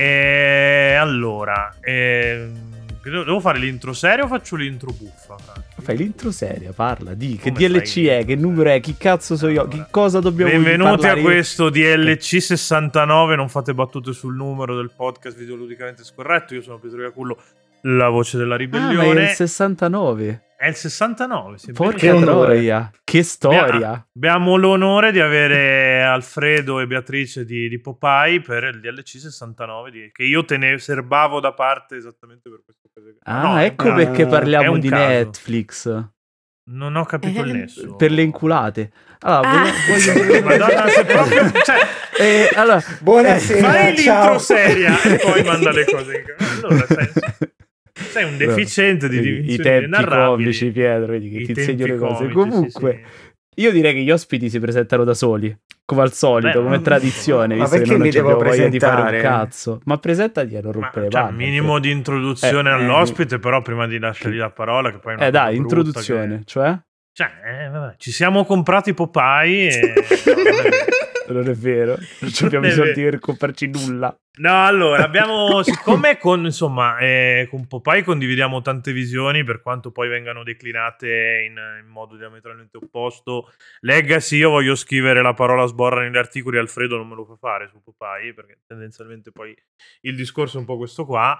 E allora, ehm, devo fare l'intro seria o faccio l'intro buffa? Fai l'intro seria, parla, di che Come DLC fai è, che numero è, chi cazzo so io, Allora, che cosa dobbiamo Benvenuti a questo DLC 69. Non fate battute sul numero del podcast videoludicamente scorretto. Io sono Pietro Iacullo, la voce della Ah, ma è ribellione. il 69. è il 69. Sì, Porca troia, che storia. Abbiamo l'onore di avere Alfredo e Beatrice di, di Popeye per il DLC 69 di- che io te ne serbavo da parte esattamente per questo. Ah, No, ecco ah, perché è parliamo di caso. Netflix. Non ho capito il Eh, nesso. Per le inculate. Allora, Ah. voglio- voglio- Madonna, se proprio... Cioè, Eh, allora, Buonasera, fai l'intro ciao. seria e poi manda le cose in. Allora, sei, sei un deficiente di Vedi, I inenarrabili. comici, Pietro, vedi che I ti insegno le cose. comici, Comunque, sì, sì. io direi che gli ospiti si presentano da soli, come al solito, Beh, come ma- tradizione, ma visto che perché non mi devo voglia di fare un cazzo. Ma presentati e non rompere le cioè, palle. minimo di introduzione Eh, all'ospite, però prima di lasciargli la parola, che poi Eh dai, introduzione, che- cioè? Cioè, eh, vabbè, ci siamo comprati Popeye e... Non è vero, non abbiamo Non i è soldi vero. per comprarci nulla. No, allora, abbiamo, siccome con, insomma, eh, con Popeye condividiamo tante visioni, per quanto poi vengano declinate in, in modo diametralmente opposto, Legacy, io voglio scrivere la parola sborra negli articoli, Alfredo non me lo fa fare su Popeye, perché tendenzialmente poi il discorso è un po' questo qua.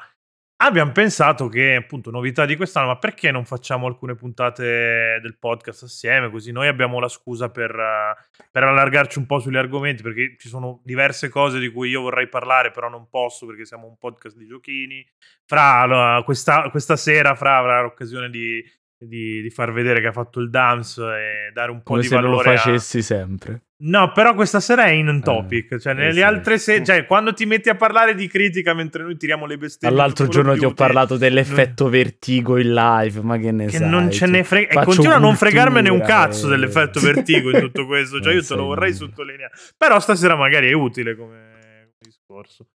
Abbiamo pensato che, appunto, novità di quest'anno, ma perché non facciamo alcune puntate del podcast assieme? Così noi abbiamo la scusa per, eh, per allargarci un po' sugli argomenti, perché ci sono diverse cose di cui io vorrei parlare, però non posso perché siamo un podcast di giochini. Fra questa, questa sera, Fra avrà l'occasione di, di- di far vedere che ha fatto il DAMS e dare un po' Come di se non lo valore a- facessi sempre. No, però questa sera è in topic, cioè eh nelle sì. altre se- cioè quando ti metti a parlare di critica mentre noi tiriamo le bestemmie L'altro su Call of giorno ti ho parlato dell'effetto vertigo in live, ma che ne che sai? non ce cioè, ne frega e continua a non cultura, fregarmene un cazzo eh. dell'effetto vertigo in tutto questo, cioè Non io te sai lo vorrei sottolineare. Però stasera magari è utile come discorso.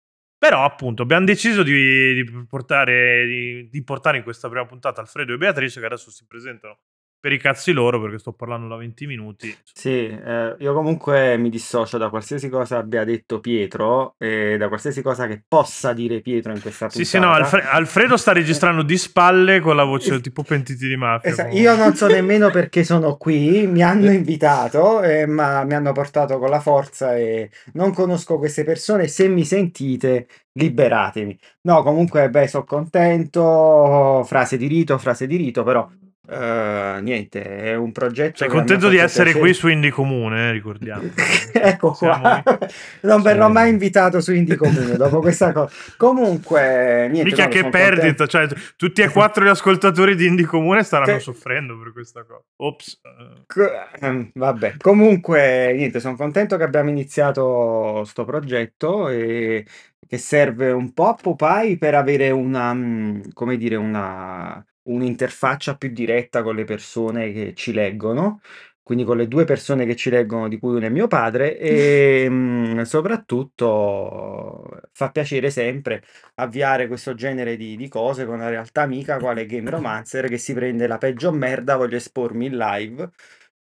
Però appunto abbiamo deciso di, di portare, di, di portare in questa prima puntata Alfredo e Beatrice che adesso si presentano per i cazzi loro perché sto parlando da 20 minuti. Sì, eh, io comunque mi dissocio da qualsiasi cosa abbia detto Pietro e da qualsiasi cosa che possa dire Pietro in questa Sì, puntata. sì, no, Alfre- Alfredo sta registrando di spalle con la voce tipo pentiti di mafia. Esa- proprio. io non so nemmeno perché sono qui, mi hanno invitato, eh, ma mi hanno portato con la forza e non conosco queste persone. Se mi sentite, liberatemi. No, comunque, beh, sono contento. Frase di rito, frase di rito, però eh, niente, è un progetto. Sei contento di essere piacere. qui su Indie Comune, eh, ricordiamo. ecco qua, in- non verrò Sì. mai invitato su Indie Comune dopo questa cosa. Comunque, niente, Mica no, che perdita, cioè tutti e quattro gli ascoltatori di Indie Comune staranno Che- soffrendo per questa cosa. Ops. eh. Co- ehm, Vabbè, comunque, niente, sono contento che abbiamo iniziato sto progetto e che serve un po' a Popeye per avere una, mm, come dire, una, un'interfaccia più diretta con le persone che ci leggono, quindi con le due persone che ci leggono, di cui uno è mio padre, e mm, soprattutto fa piacere sempre avviare questo genere di, di cose con una realtà amica quale Game Romancer che si prende la peggio merda, voglio espormi in live.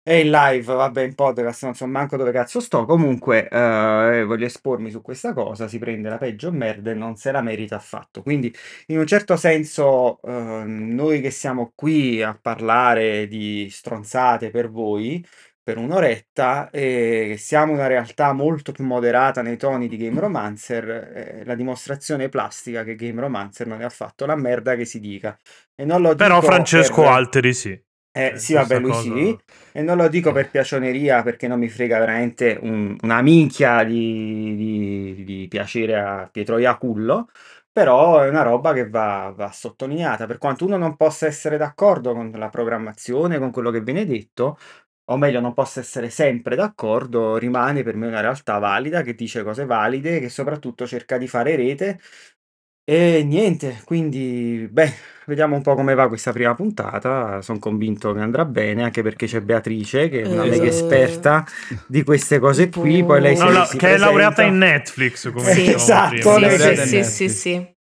E in live, vabbè, in podcast, non so manco dove cazzo sto. Comunque, eh, voglio espormi su questa cosa. Si prende la peggio merda e non se la merita affatto. Quindi, in un certo senso, eh, noi che siamo qui a parlare di stronzate per voi per un'oretta e che siamo una realtà molto più moderata nei toni di Game Romancer, è la dimostrazione plastica che Game Romancer non è affatto la merda che si dica. E non lo Però dico Francesco per- Alteri sì. Eh, Eh, sì, vabbè, lui cosa- sì. E non lo dico per piacioneria perché non mi frega veramente un- una minchia di, di- di piacere a Pietro Iacullo. Però è una roba che va, va sottolineata. Per quanto uno non possa essere d'accordo con la programmazione, con quello che viene detto, o meglio, non possa essere sempre d'accordo, rimane per me una realtà valida che dice cose valide, che soprattutto cerca di fare rete E niente, quindi beh, vediamo un po' come va questa prima puntata. Sono convinto che andrà bene, anche perché c'è Beatrice, che è una mega esatto. esperta di queste cose qui. Poi lei si, No, la- si che è laureata in presenta- Netflix, come Sì, dicevamo esatto, prima. Sì, sì, Laureata in sì, Netflix. sì, sì.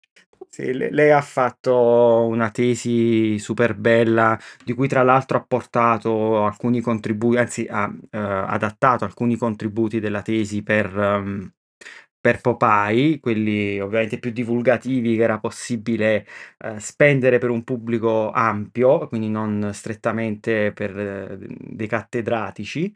Sì, le- lei ha fatto una tesi super bella, di cui tra l'altro ha portato alcuni contributi, anzi ha eh, adattato alcuni contributi della tesi per, ehm, per Popeye, quelli ovviamente più divulgativi che era possibile eh, spendere per un pubblico ampio, quindi non strettamente per eh, dei cattedratici.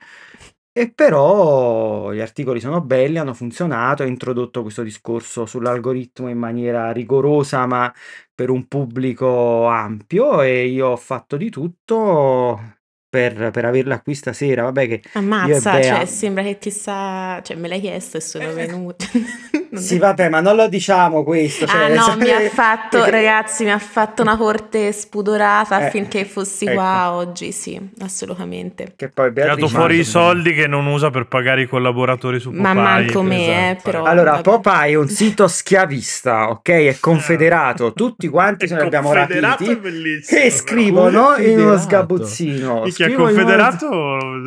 E però gli articoli sono belli, hanno funzionato, ha introdotto questo discorso sull'algoritmo in maniera rigorosa, ma per un pubblico ampio e io ho fatto di tutto per, per averla qui stasera. Vabbè che io e Ammazza, Bea- cioè sembra che chissà, cioè me l'hai chiesto e sono Eh, venuto. Sì, vabbè, ma non lo diciamo questo. Ah cioè, no, mi ha fatto, perché- ragazzi, mi ha fatto una corte spudorata Eh, affinché fossi ecco. qua oggi, sì, assolutamente. Che poi Ha tirato Beatrice fuori i soldi che non usa per pagare i collaboratori su Ma Popeye. manco me, eh, Esatto. però. Allora, vabbè. Popeye è un sito schiavista, ok? È confederato, tutti quanti ce ne abbiamo Confederato rapiti. è bellissimo, Che scrivono in uno Confederato. sgabuzzino. Chi è in uno- confederato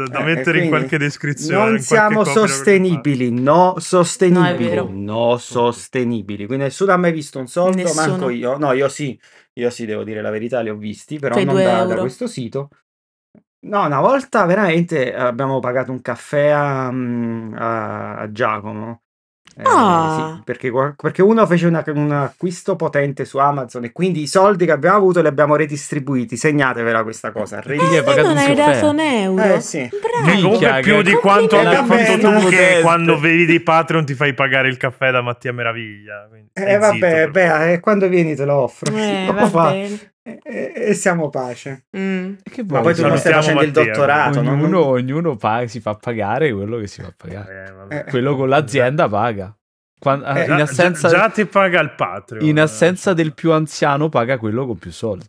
da, Eh, mettere in qualche descrizione. Non in qualche siamo sostenibili, no No, sostenibili, vero. No sostenibili. Quindi nessuno ha mai visto un soldo, Nessuno. manco io. No, io sì, io sì, devo dire la verità, li ho visti, però Quei non da, da questo sito. No, una volta veramente abbiamo pagato un caffè a, mm, a- a Giacomo. Eh, Ah. sì, perché, perché uno fece una- un acquisto potente su Amazon e quindi i soldi che abbiamo avuto li abbiamo redistribuiti. Segnatevela questa cosa. Quindi hai Eh, non un hai dato un euro? Eh, sì. Comunque Minchia, più di quanto abbia complimenti. fatto tu che quando vedi Patreon ti fai pagare il caffè da Mattia Meraviglia. quindi Eh vabbè, beh, eh, quando vieni te lo offro. Eh, E, e- siamo pace. Mm. Che Ma poi tu non stai facendo il Mattia, dottorato, no? ognuno, Non- ognuno pa- si fa pagare quello che si fa pagare. Eh, vabbè. Eh, Quello con l'azienda paga. Quan- Eh, in Già, assenza, già- già ti paga il Patreon. in assenza eh, del più anziano paga quello con più soldi.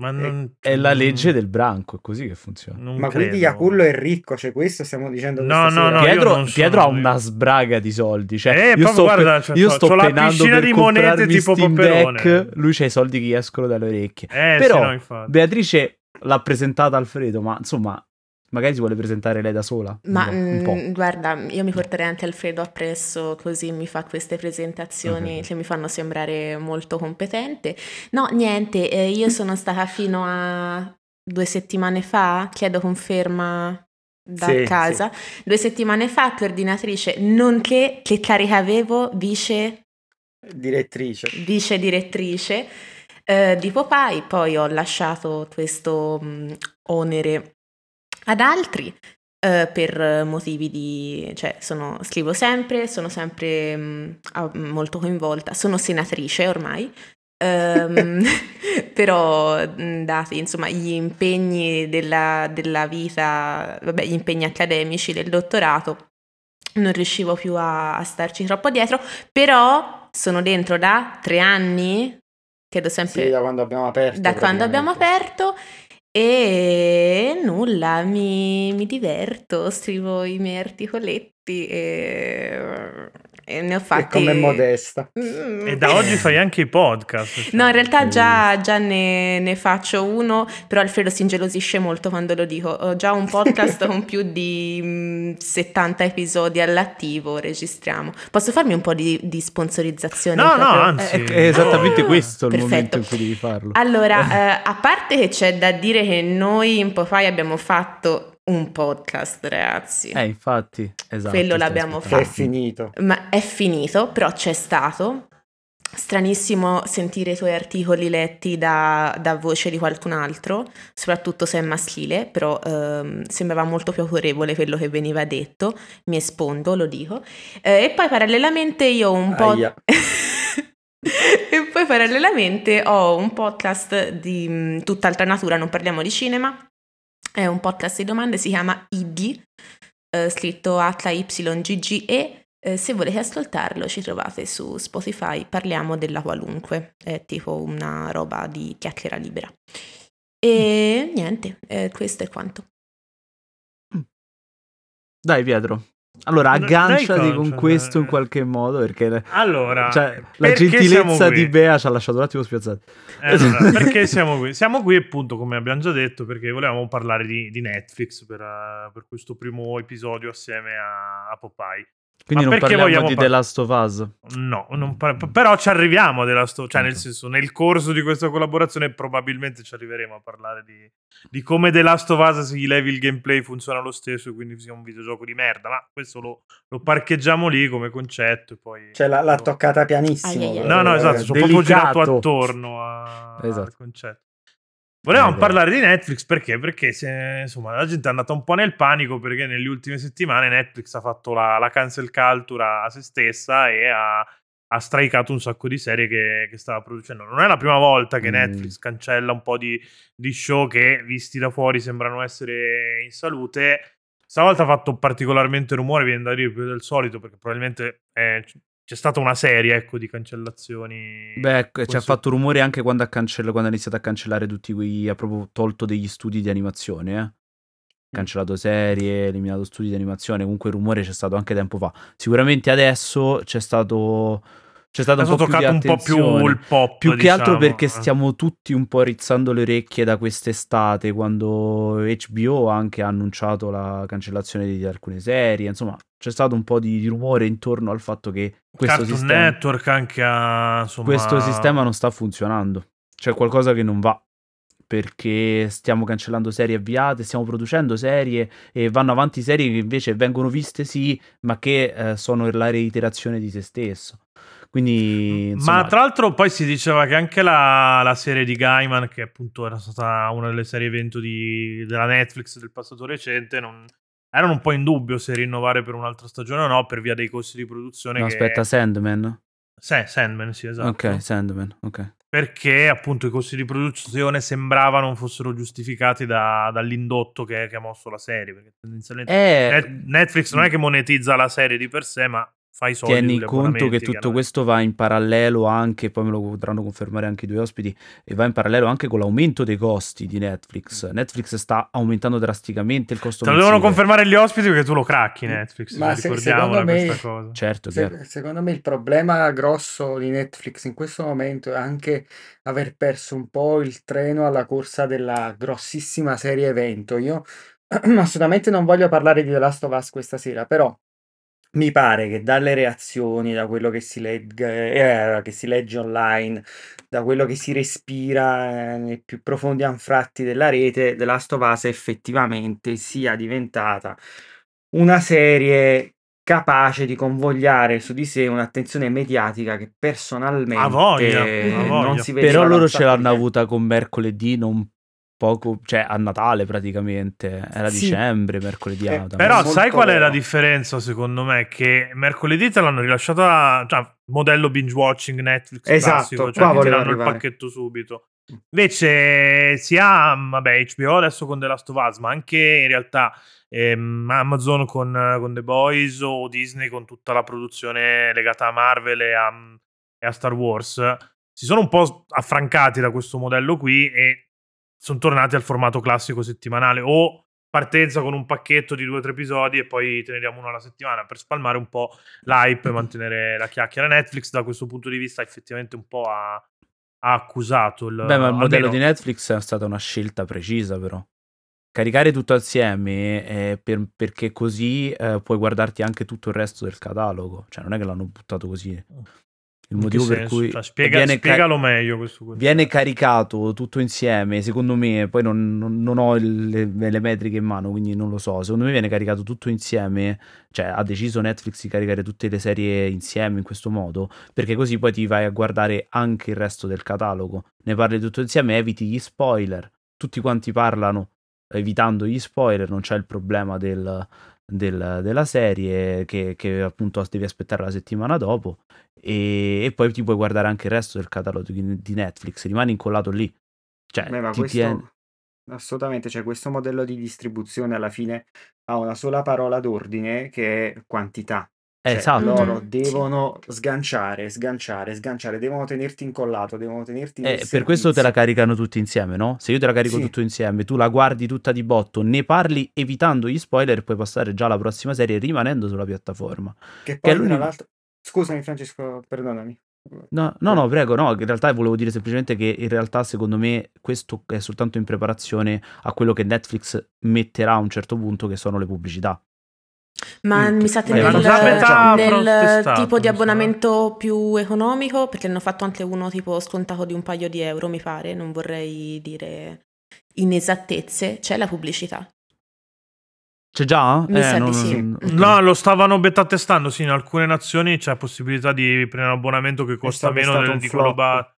Ma non, È la legge del branco, è così che funziona. non Ma quindi credo. Iacullo è ricco, cioè questo stiamo dicendo No, no, sera? no, Pietro, Pietro ha una sbraga di soldi. Cioè, Eh, io sto, guarda, cioè, io sto la penando piscina per di monete tipo Steam Paperone. Deck. Lui c'ha i soldi che gli escono dalle orecchie. Eh, Però sì, no. Beatrice l'ha presentata Alfredo, ma insomma, magari si vuole presentare lei da sola. Ma po'. mm, guarda, io mi porterei anche Alfredo appresso, così mi fa queste presentazioni Ok. che mi fanno sembrare molto competente. No, niente, eh, io sono stata fino a due settimane fa, chiedo conferma da Sì, casa, due settimane fa coordinatrice, nonché che carica avevo vice Direttrice. vice direttrice eh, di Popeye, poi ho lasciato questo mh, onere ad altri eh, per motivi di, cioè sono, scrivo sempre, sono sempre ah, molto coinvolta, sono senatrice ormai. ehm, però mh, dati insomma gli impegni della, della vita, vabbè, gli impegni accademici del dottorato, non riuscivo più a, a starci troppo dietro, però sono dentro da tre anni, credo sempre Sì, da quando abbiamo aperto. da quando abbiamo aperto e nulla, mi, mi diverto, scrivo i miei articoletti e, e ne ho E fatti... come modesta. Mm. E da oggi fai anche i podcast. cioè. No, in realtà già, già ne, ne faccio uno, però Alfredo si ingelosisce molto quando lo dico. Ho già un podcast con più di mm, 70 episodi all'attivo, registriamo. Posso farmi un po' di, di sponsorizzazione? No, no, proprio? anzi. È, è esattamente Ah, questo il perfetto. momento in cui devi farlo. Allora, eh, a parte che c'è da dire che noi in Popeye abbiamo fatto un podcast, ragazzi. Eh, infatti, esatto. Quello l'abbiamo Che è aspettando. finito. Ma è finito, però c'è stato. Stranissimo sentire i tuoi articoli letti da, da voce di qualcun altro, soprattutto se è maschile, però ehm, sembrava molto più autorevole quello che veniva detto. Mi espondo, lo dico. Eh, e poi parallelamente io ho un po'. E poi parallelamente ho un podcast di mh, tutt'altra natura, non parliamo di cinema. È un podcast di domande, si chiama ID, eh, scritto H-Y-G-G-E. Eh, se volete ascoltarlo ci trovate su Spotify, parliamo della qualunque, è tipo una roba di chiacchiera libera. E niente, eh, questo è quanto. Dai, Pietro, Allora, agganciati con questo in qualche modo, perché Allora, cioè, la gentilezza di Bea ci ha lasciato un attimo spiazzati. Eh, allora, perché siamo qui? Siamo qui appunto, come abbiamo già detto, perché volevamo parlare di, di Netflix per, eh, per questo primo episodio assieme a, a Popeye. Quindi Ma non perché parliamo vogliamo di par- The Last of Us. No, non par- però ci arriviamo della sto- cioè nel senso, nel corso di questa collaborazione probabilmente ci arriveremo a parlare di, di come The Last of Us si levi il gameplay funziona lo stesso e quindi sia un videogioco di merda, ma questo lo, lo parcheggiamo lì come concetto e poi... Cioè l'ha, l'ha toccata pianissimo. Ai, ai, ai. No, no, esatto, sono proprio delicato. girato attorno a- Esatto. al concetto. Volevamo vero. parlare di Netflix perché? Perché se- insomma, la gente è andata un po' nel panico perché nelle ultime settimane Netflix ha fatto la, la cancel culture a se stessa e ha, ha straicato un sacco di serie che, che stava producendo. Non è la prima volta che Mm. Netflix cancella un po' di, di show che, visti da fuori, sembrano essere in salute. Stavolta ha fatto particolarmente rumore, viene da dire più del solito, perché probabilmente eh, c'è stata una serie ecco, di cancellazioni. Beh, ecco, ci ha fatto rumore anche quando ha, cancell- quando ha iniziato a cancellare tutti quei. ha proprio tolto degli studi di animazione, eh. Cancellato serie, eliminato studi di animazione. Comunque il rumore c'è stato anche tempo fa. Sicuramente adesso c'è stato. C'è stato un Adesso po' più di toccato un po' più il pop. Più che altro diciamo. perché stiamo tutti un po' rizzando le orecchie da quest'estate quando HBO anche ha annunciato la cancellazione di alcune serie. Insomma, c'è stato un po' di, di rumore intorno al fatto che questo Cartoon sistema, Network anche a, insomma, questo sistema non sta funzionando. C'è qualcosa che non va. Perché stiamo cancellando serie avviate, stiamo producendo serie e vanno avanti serie che invece vengono viste sì, ma che eh, sono la reiterazione di se stesso. Quindi, insomma, Ma tra l'altro poi si diceva che anche la, la serie di Gaiman, che appunto era stata una delle serie evento di- della Netflix del passato recente, non- erano un po' in dubbio se rinnovare per un'altra stagione o no per via dei costi di produzione. no, che... aspetta, Sandman. Sì, Sandman, sì, esatto. Ok, Sandman, ok. Perché appunto i costi di produzione sembrava non fossero giustificati da- dall'indotto che, che ha mosso la serie. Perché tendenzialmente Eh, Net- Netflix non è che monetizza la serie di per sé, ma fa i soldi. tieni conto che tutto hanno- questo va in parallelo anche, poi me lo potranno confermare anche i due ospiti, e va in parallelo anche con l'aumento dei costi di Netflix. Netflix sta aumentento drasticamente il costo Te lo devono confermare gli ospiti perché tu lo cracchi Netflix. Ma se- secondo me- questa cosa. Certo, Se- secondo me il problema grosso di Netflix in questo momento è anche aver perso un po' il treno alla corsa della grossissima serie evento. Io assolutamente non voglio parlare di The Last of Us questa sera, però mi pare che dalle reazioni, da quello che si, legge, eh, che si legge online, da quello che si respira eh, nei più profondi anfratti della rete, The Last of Us effettivamente sia diventata una serie capace di convogliare su di sé un'attenzione mediatica che personalmente Ha voglia, voglia. non si vede Però da un loro sacco ce di l'hanno avuta con mercoledì, non poco, cioè a Natale praticamente. Era Sì. dicembre, mercoledì Eh. Però molto sai qual è la differenza secondo me? Che mercoledì te l'hanno rilasciata, cioè modello binge watching Netflix Esatto, classico, cioè ti danno il pacchetto subito. Invece sia vabbè, HBO adesso con The Last of Us, ma anche in realtà ehm, Amazon con, con The Boys o Disney con tutta la produzione legata a Marvel e a, e a Star Wars, si sono un po' affrancati da questo modello qui e sono tornati al formato classico settimanale o partenza con un pacchetto di due o tre episodi e poi te ne diamo uno alla settimana per spalmare un po' l'hype e mantenere la chiacchiera. Netflix da questo punto di vista effettivamente un po' ha, ha accusato il... Beh, ma il modello almeno- di Netflix è stata una scelta precisa, però. Caricare tutto assieme eh, per- perché così eh, puoi guardarti anche tutto il resto del catalogo. Cioè, non è che l'hanno buttato così. Il motivo per senso? cui Cioè, spiega- viene, spiegalo meglio questo concetto. viene caricato tutto insieme, secondo me, poi non, non- non ho le, le metriche in mano, quindi non lo so. Secondo me viene caricato tutto insieme, cioè ha deciso Netflix di caricare tutte le serie insieme in questo modo, perché così poi ti vai a guardare anche il resto del catalogo. Ne parli tutto insieme, eviti gli spoiler. Tutti quanti parlano evitando gli spoiler, non c'è il problema del- del- della serie che, che appunto devi aspettare la settimana dopo e, e poi ti puoi guardare anche il resto del catalogo di, Netflix, rimani incollato lì. Cioè, Beh, ma questo tiene- assolutamente, cioè questo modello di distribuzione alla fine ha una sola parola d'ordine che è quantità. Cioè, esatto. loro Mhm, devono sganciare, sganciare, sganciare, devono tenerti incollato, devono tenerti Eh, per questo te la caricano tutti insieme, no? Se io te la carico Sì. tutto insieme, tu la guardi tutta di botto, ne parli evitando gli spoiler e puoi passare già alla prossima serie rimanendo sulla piattaforma. Che Che poi, tra l'unico... l'altro... Scusami Francesco, perdonami. No, no, no, prego, no, in realtà volevo dire semplicemente che in realtà secondo me questo è soltanto in preparazione a quello che Netflix metterà a un certo punto che sono le pubblicità. Ma Mm, mi sa che Eh, nel, nel tipo di sa. abbonamento più economico, perché ne hanno fatto anche uno tipo scontato di un paio di euro, mi pare, non vorrei dire inesattezze, c'è la pubblicità. C'è già? Mi sa di non- sì. non- ok. No, lo stavano beta testando, sì, in alcune nazioni c'è possibilità di prendere un abbonamento che costa meno del, di quello ba-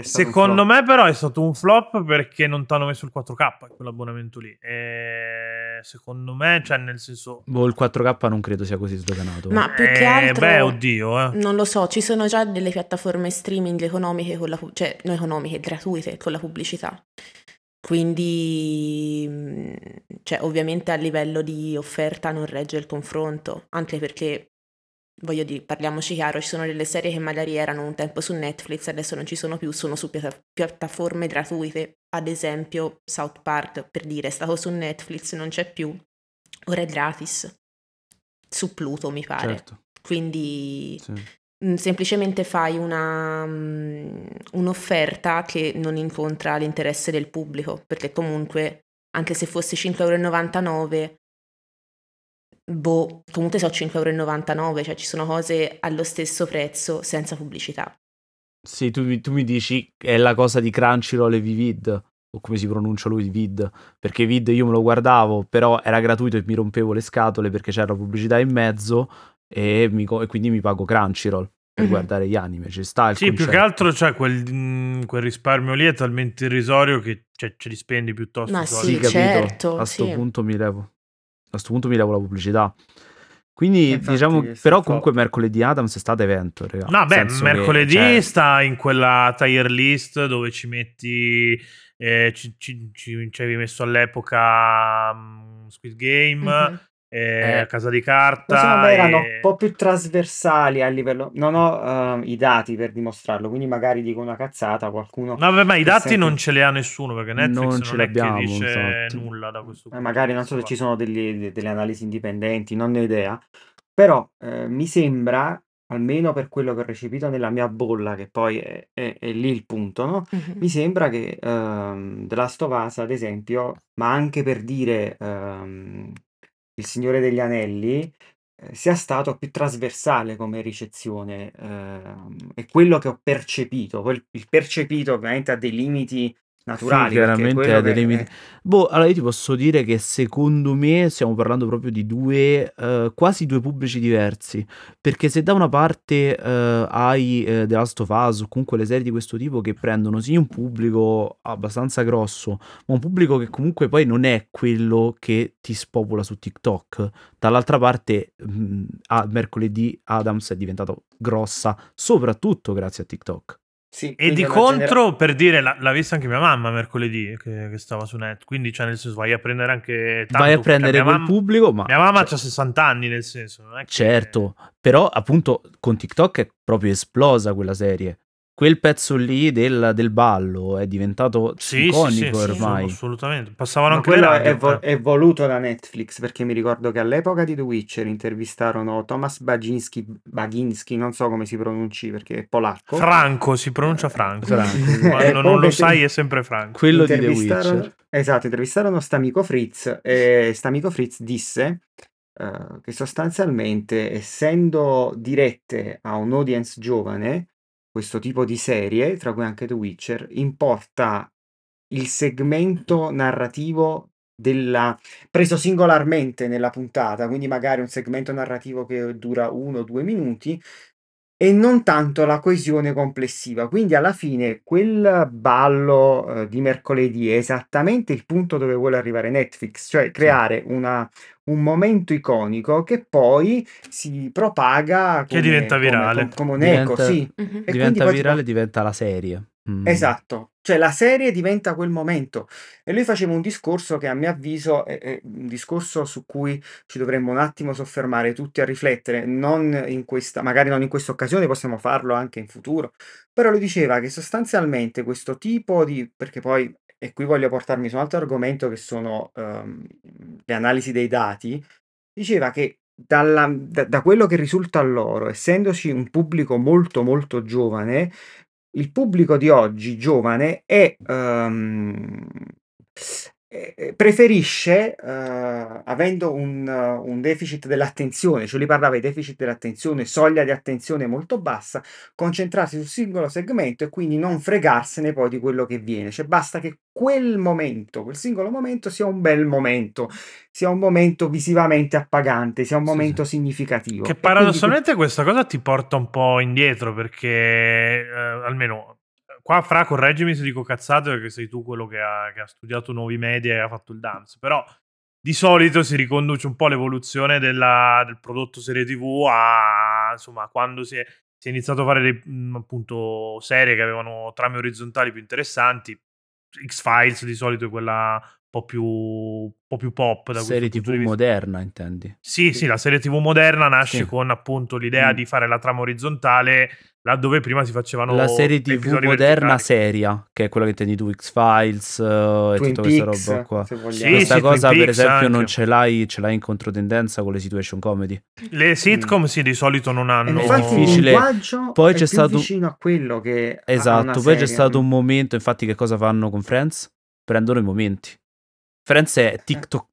Secondo me però è stato un flop perché non ti hanno messo il 4K, quell'abbonamento lì. E secondo me, cioè nel senso... Boh, il 4K non credo sia così sdoganato. Ma più che eh, altro... Beh, oddio, eh. Non lo so, ci sono già delle piattaforme streaming economiche con la cioè non economiche, gratuite con la pubblicità. Quindi, mm, cioè, ovviamente a livello di offerta non regge il confronto, anche perché, voglio dire, parliamoci chiaro, ci sono delle serie che magari erano un tempo su Netflix, adesso non ci sono più, sono su piatta- piattaforme gratuite, ad esempio South Park, per dire, è stato su Netflix, non c'è più, ora è gratis, su Pluto mi pare. Certo, Quindi sì. mm, semplicemente fai una, mm, un'offerta che non incontra l'interesse del pubblico, perché comunque, anche se fosse 5,99 euro, boh, comunque so 5,99 euro, cioè ci sono cose allo stesso prezzo senza pubblicità. Sì, tu, mi- tu mi dici che è la cosa di Crunchyroll e Vivid, o come si pronuncia lui, Vid, perché Vid io me lo guardavo, però era gratuito e mi rompevo le scatole perché c'era pubblicità in mezzo e, mi e quindi mi pago Crunchyroll per Mhm. guardare gli anime, ci sta il Sì, più che concetto. altro cioè, quel, mm, quel risparmio lì è talmente irrisorio che cioè, ce li spendi piuttosto. Ma sì, soldi. Sì, capito. certo, a sto sì. punto mi levo. A sto punto mi levo la pubblicità. Quindi Infatti, diciamo, però un comunque mercoledì Adams è stato evento, raga. No, beh, senso che, mercoledì cioè, sta in quella tier list dove ci metti. eh, ci, ci, ci- ci avevi messo all'epoca mm, Squid Game, Mhm. Eh, Eh. Casa di Carta. secondo me erano e- un po' più trasversali a livello... Non ho eh, i dati per dimostrarlo, quindi magari dico una cazzata, qualcuno... No, vabbè, ma i dati sente- non ce li ha nessuno perché Netflix Non non, ce è l'abbiamo, che dice esatto. nulla da questo Eh, punto magari di non so se ci sono degli- delle analisi indipendenti, non ne ho idea, però eh, mi sembra, almeno per quello che ho recepito nella mia bolla, che poi è, è- è lì il punto, no? Mhm. Mi sembra che ehm, The Last of Us, ad esempio, ma anche per dire ehm, Il Signore degli Anelli, eh, sia stato più trasversale come ricezione. ehm, è quello che ho percepito. Quel- il percepito ovviamente ha dei limiti naturali, Sì, chiaramente ha dei limiti. eh, Boh, allora io ti posso dire che secondo me stiamo parlando proprio di due, eh, quasi due pubblici diversi. Perché se da una parte eh, hai eh, The Last of Us o comunque le serie di questo tipo che prendono sì un pubblico abbastanza grosso, ma un pubblico che comunque poi non è quello che ti spopola su TikTok. Dall'altra parte, mh, a mercoledì Adams è diventato grossa, soprattutto grazie a TikTok. Sì, E di contro, genera- per dire, l'ha, l'ha vista anche mia mamma mercoledì che, che stava su net. Quindi, cioè, nel senso, vai a prendere anche. Tanto, Vai a prendere quel mamma- pubblico, ma... Mia mamma cioè, ha 60 anni, nel senso, non è che... Certo, però appunto con TikTok è proprio esplosa quella serie. Quel pezzo lì del, del ballo è diventato Sì, sì, sì, iconico sì, ormai. assolutamente. Passavano Ma anche le quello è, vo- eh. è voluto da Netflix perché mi ricordo che all'epoca di The Witcher intervistarono Thomas Baginski, Baginski, non so come si pronunci perché è polacco. Franco, si pronuncia Franco. Franco. Quando Eh, non lo sì. sai è sempre Franco. Quello di The Witcher. Esatto, intervistarono st'amico Fritz e st'amico Fritz disse eh, che sostanzialmente essendo dirette a un audience giovane, questo tipo di serie, tra cui anche The Witcher, importa il segmento narrativo della preso singolarmente nella puntata, quindi magari un segmento narrativo che dura uno o due minuti e non tanto la coesione complessiva. Quindi alla fine quel ballo eh, di mercoledì è esattamente il punto dove vuole arrivare Netflix, cioè creare una- un momento iconico che poi si propaga Che diventa come, virale. come, come un eco, Diventa- sì. Mhm. E quindi Diventa poi ti virale, può- diventa la serie. Mm. Esatto, Cioè la serie diventa quel momento. E lui faceva un discorso che a mio avviso è, è un discorso su cui ci dovremmo un attimo soffermare tutti a riflettere, non in questa, magari non in questa occasione, possiamo farlo anche in futuro. Però lui diceva che sostanzialmente questo tipo di, perché poi, e qui voglio portarmi su un altro argomento che sono ehm, le analisi dei dati, diceva che dalla- da, da quello che risulta a loro, essendoci un pubblico molto molto giovane, il pubblico di oggi giovane è, ehm, eh, preferisce, eh, avendo un, un deficit dell'attenzione, cioè lui parlava di deficit dell'attenzione, soglia di attenzione molto bassa, concentrarsi sul singolo segmento e quindi non fregarsene poi di quello che viene. Cioè basta che quel momento, quel singolo momento sia un bel momento, sia un momento visivamente appagante, sia un momento sì. significativo. Che E quindi que- paradossalmente questa cosa ti porta un po' indietro perché eh, almeno qua fra correggimi se dico cazzate perché sei tu quello che ha, che ha studiato nuovi media e ha fatto il dance, però di solito si riconduce un po' l'evoluzione della- del prodotto serie TV a insomma quando si è, si è iniziato a fare dei, mh, appunto serie che avevano trame orizzontali più interessanti. X-Files di solito è quella po' più, un po' più pop da Serie TV moderna, intendi? Sì, sì, la serie TV moderna nasce Sì. con appunto l'idea Mm. di fare la trama orizzontale laddove prima si facevano La serie TV moderna verticali. seria, che è quella che intendi tu, X-Files eh, e tutta questa Peaks, roba qua. Sì, Questa sì, cosa, Twin per Peaks esempio, non anche. ce l'hai, ce l'hai in controtendenza con le situation comedy. Le sitcom sì, di solito non hanno... il difficile. linguaggio Poi è c'è più stato- vicino a quello che Esatto, poi c'è serie. stato un momento, infatti, che cosa fanno con Friends? Prendono i momenti. Friends Eh. è TikTok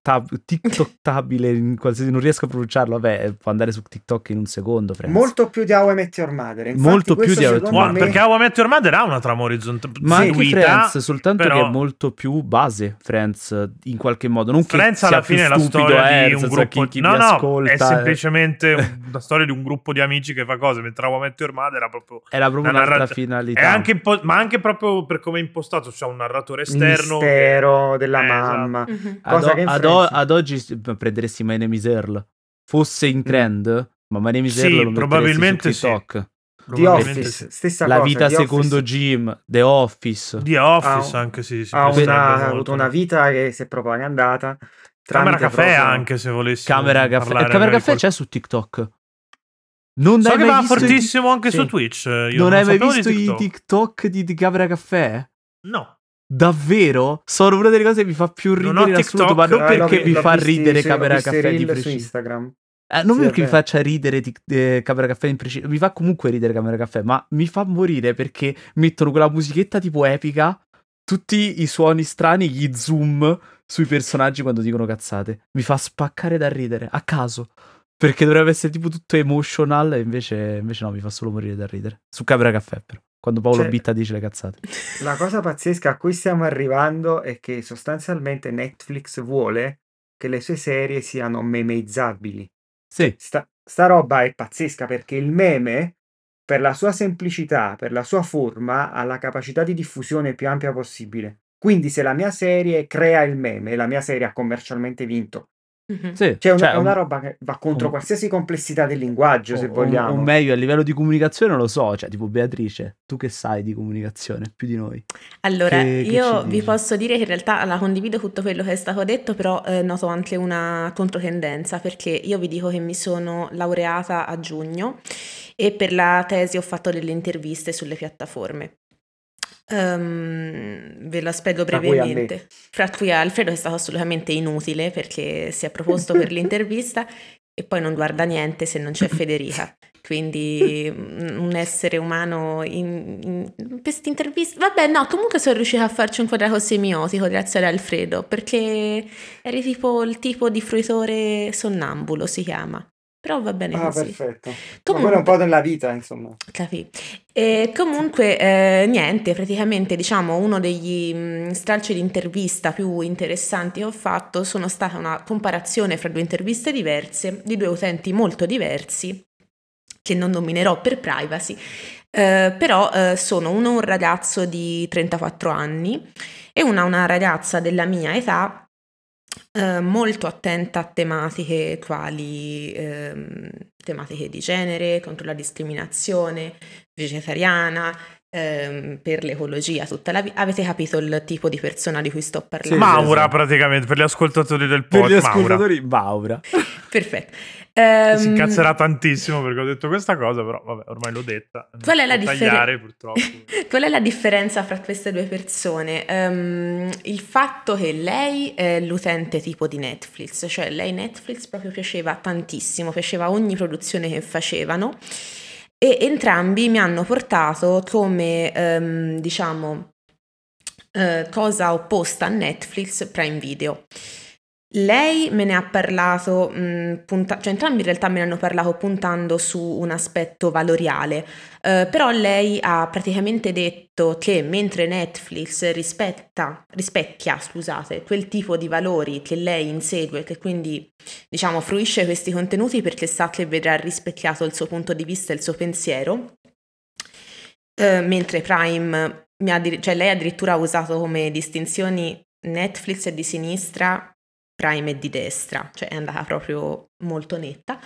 TikToktabile, in qualsiasi, non riesco a pronunciarlo, vabbè, può andare su TikTok in un secondo, Friends. Molto più di How I Met Your Mother. Infatti Molto più di How I Met Your me- perché How I Met Your Mother ha una trama orizzontale Ma anche seguita, Friends, soltanto però- che è molto più base, Friends, in qualche modo. Non che Friends sia alla fine è la storia eh, di un gruppo chi, chi no no ascolta, è eh, semplicemente una storia di un gruppo di amici che fa cose mentre How I Met Your Mother era proprio era proprio una un'altra narrat- finalità. è anche impo- ma anche proprio per come è impostato c'è un narratore Il esterno che- mistero della Eh, esatto. Mhm. ad, cosa o- che ad o- ad oggi prenderesti My Name is Earl. Fosse in trend, ma My Name is Sì, Earl lo metteresti probabilmente su sì. TikTok. The probabilmente Office, sì. stessa La cosa. vita The secondo Office Jim, The Office. The Office Ha- anche sì, si ha, una, ha avuto una vita che si è propagandata. Camera caffè proprio- anche se volessi Camera Caffè. Eh, Camera Caffè qual- c'è su TikTok. Non so che va visto i- fortissimo anche Sì. su Twitch io Non hai mai visto i TikTok. TikTok di, di Camera Caffè? no Davvero? Sono una delle cose che mi fa più Non ridere ho in assoluto, TikTok. ma non Ah, l'ho perché vi- fa visti- ridere sì, Camera Caffè di reel su preciso. Instagram. Eh, non Sì, perché mi faccia ridere tic- eh, Camera Caffè in preciso, mi fa comunque ridere Camera Caffè, ma mi fa morire perché mettono quella musichetta tipo epica, tutti i suoni strani, gli zoom sui personaggi quando dicono cazzate. Mi fa spaccare da ridere, a caso. Perché dovrebbe essere tipo tutto emotional e invece, invece no, mi fa solo morire da ridere. Su Camera Caffè però, quando Paolo Cioè- Bitta dice le cazzate. La cosa pazzesca a cui stiamo arrivando è che sostanzialmente Netflix vuole che le sue serie siano memeizzabili. Sì, Sta, sta roba è pazzesca perché il meme, per la sua semplicità, per la sua forma, ha la capacità di diffusione più ampia possibile. Quindi se la mia serie crea il meme, la mia serie ha commercialmente vinto. Mhm. sì. Cioè, è una, Cioè, è una un- roba che va contro un- qualsiasi complessità del linguaggio, se o- vogliamo. O meglio, a livello di comunicazione lo so, cioè tipo Beatrice, tu che sai di comunicazione più di noi. Allora, Che- che io ci vi dici? posso dire che in realtà la condivido tutto quello che è stato detto, però eh, noto anche una controtendenza, perché io vi dico che mi sono laureata a giugno e per la tesi ho fatto delle interviste sulle piattaforme. Ehm, ve la spiego brevemente. Fra cui Alfredo è stato assolutamente inutile perché si è proposto per l'intervista e poi non guarda niente se non c'è Federica. Quindi mm, un essere umano in, in questa intervista. Vabbè, no, comunque sono riuscita a farci un quadrato semiotico grazie ad Alfredo, perché eri tipo il tipo di fruitore sonnambulo, si chiama. Però va bene Ah, così. perfetto. Comunque- un po' della vita, insomma. Capì. E comunque, eh, niente, praticamente diciamo uno degli mh, stralci di intervista più interessanti che ho fatto sono stata una comparazione fra due interviste diverse di due utenti molto diversi che non nominerò per privacy, eh, però eh, sono uno un ragazzo di 34 anni e una una ragazza della mia età eh, molto attenta a tematiche quali ehm, tematiche di genere, contro la discriminazione, vegetariana, ehm, per l'ecologia tutta la vita. Avete capito il tipo di persona di cui sto parlando? Sì, Maura sì. praticamente per gli ascoltatori del Per gli podcast. Maura. ascoltatori, Maura. Perfetto. Si Ehm, incazzerà tantissimo perché ho detto questa cosa, però vabbè, ormai l'ho detta. Qual è la purtroppo. Qual è la differenza fra queste due persone? Ehm, il fatto che lei è l'utente tipo di Netflix, cioè lei Netflix proprio piaceva tantissimo, piaceva ogni produzione che facevano e entrambi mi hanno portato come, ehm, diciamo, eh, cosa opposta a Netflix Prime Video. Lei me ne ha parlato, mh, punta- cioè entrambi in realtà me ne hanno parlato puntando su un aspetto valoriale, eh, però lei ha praticamente detto che mentre Netflix rispetta, rispecchia, scusate, quel tipo di valori che lei insegue, che quindi diciamo fruisce questi contenuti perché sa che vedrà rispecchiato il suo punto di vista e il suo pensiero, eh, mentre Prime, ha addir- cioè lei addirittura ha usato come distinzioni Netflix è di sinistra, Prime è di destra, cioè è andata proprio molto netta.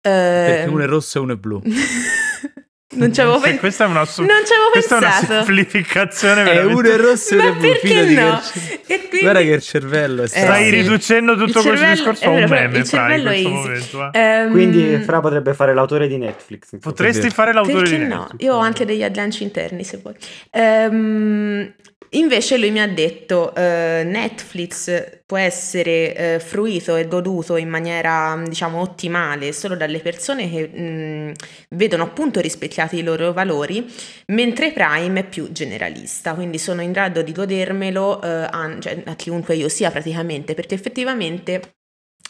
Perché Ehm, uno è rosso e uno è blu. non ci avevo pensato. questa è una, su- Non ci avevo questa è una pensato. semplificazione È veramente. uno è rosso e uno è blu. perché no? E quindi- Guarda che il cervello è Eh. Stai sì. riducendo tutto questo discorso è a un meme, il Fra, in cervello è questo easy. momento. eh. Ehm, Quindi Fra potrebbe fare l'autore di Netflix. Potresti fare l'autore Perché di no? Netflix. Io ho anche degli agganci interni se vuoi. Ehm, invece lui mi ha detto eh, Netflix può essere eh, fruito e goduto in maniera diciamo ottimale solo dalle persone che mh, vedono appunto rispecchiati i loro valori, mentre Prime è più generalista, quindi sono in grado di godermelo eh, a, cioè, a chiunque io sia praticamente, perché effettivamente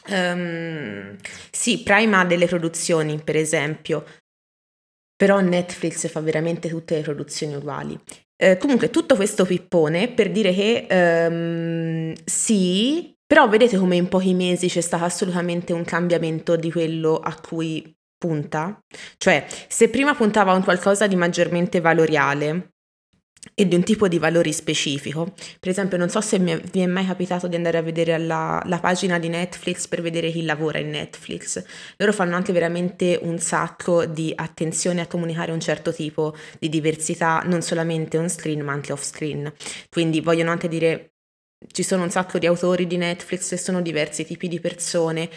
ehm, sì, Prime ha delle produzioni, per esempio, però Netflix fa veramente tutte le produzioni uguali. Eh, comunque, tutto questo pippone per dire che ehm, sì, però vedete come in pochi mesi c'è stato assolutamente un cambiamento di quello a cui punta? Cioè, se prima puntava a un qualcosa di maggiormente valoriale e di un tipo di valori specifico, per esempio, non so se mi è, vi è mai capitato di andare a vedere la, la pagina di Netflix per vedere chi lavora in Netflix. Loro fanno anche veramente un sacco di attenzione a comunicare un certo tipo di diversità, non solamente on screen ma anche off screen. Quindi vogliono anche dire ci sono un sacco di autori di Netflix e sono diversi tipi di persone,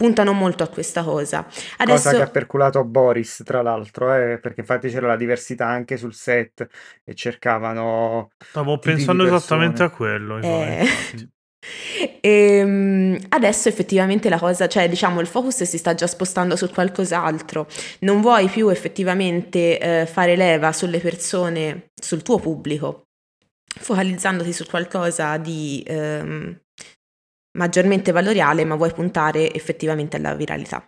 puntano molto a questa cosa. Adesso Cosa che ha perculato Boris, tra l'altro, eh, perché infatti c'era la diversità anche sul set e cercavano... Stavo pensando esattamente a quello. Eh. infatti. Ehm, adesso effettivamente la cosa, cioè diciamo il focus si sta già spostando su qualcos'altro, non vuoi più effettivamente eh, fare leva sulle persone, sul tuo pubblico, focalizzandoti su qualcosa di ehm, maggiormente valoriale, ma vuoi puntare effettivamente alla viralità.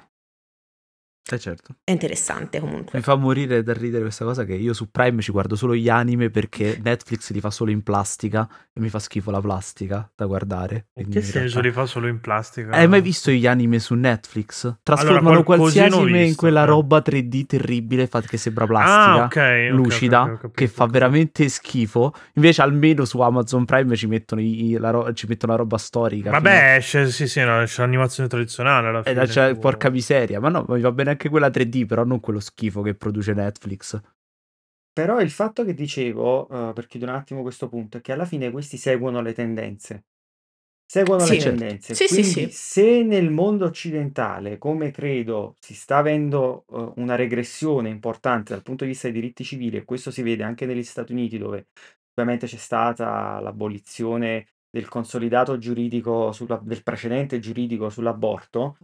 Eh certo. È interessante comunque. Mi fa morire da ridere questa cosa che io su Prime ci guardo solo gli anime perché Netflix li fa solo in plastica e mi fa schifo la plastica da guardare. In che in senso realtà- li fa solo in plastica? Hai mai visto gli anime su Netflix? Trasformano qualcosina qualsiasi anime in visto, quella eh. roba 3D terribile che sembra Ah, plastica. ok. ok, lucida ok, ho capito, che fa veramente schifo. Invece, almeno su Amazon Prime ci mettono, i- la, ro- ci mettono la roba storica. Vabbè, esce, sì, sì, no, c'è l'animazione tradizionale alla fino- fine. eh, tipo- porca miseria. Ma no, mi va bene anche quella 3D, però non quello schifo che produce Netflix. Però il fatto che dicevo, eh, per chiudere un attimo questo punto, è che alla fine questi seguono le tendenze. Seguono Sì. le Certo. tendenze. Sì, sì, Quindi sì. se nel mondo occidentale, come credo, si sta avendo eh, una regressione importante dal punto di vista dei diritti civili, e questo si vede anche negli Stati Uniti, dove ovviamente c'è stata l'abolizione del consolidato giuridico, sulla- del precedente giuridico sull'aborto,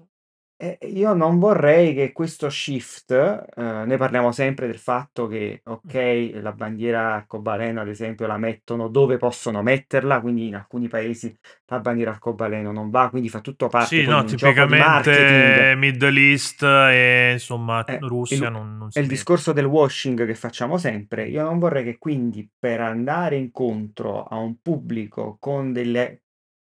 eh, io non vorrei che questo shift, eh, ne parliamo sempre del fatto che, ok, la bandiera arcobaleno, ad esempio, la mettono dove possono metterla, quindi in alcuni paesi la bandiera arcobaleno non va, quindi fa tutto parte Sì, poi no, di un gioco di tipicamente marketing. Middle East e insomma Eh, Russia il- non, non si È il vede. discorso del washing che facciamo sempre. Io non vorrei che quindi per andare incontro a un pubblico con delle,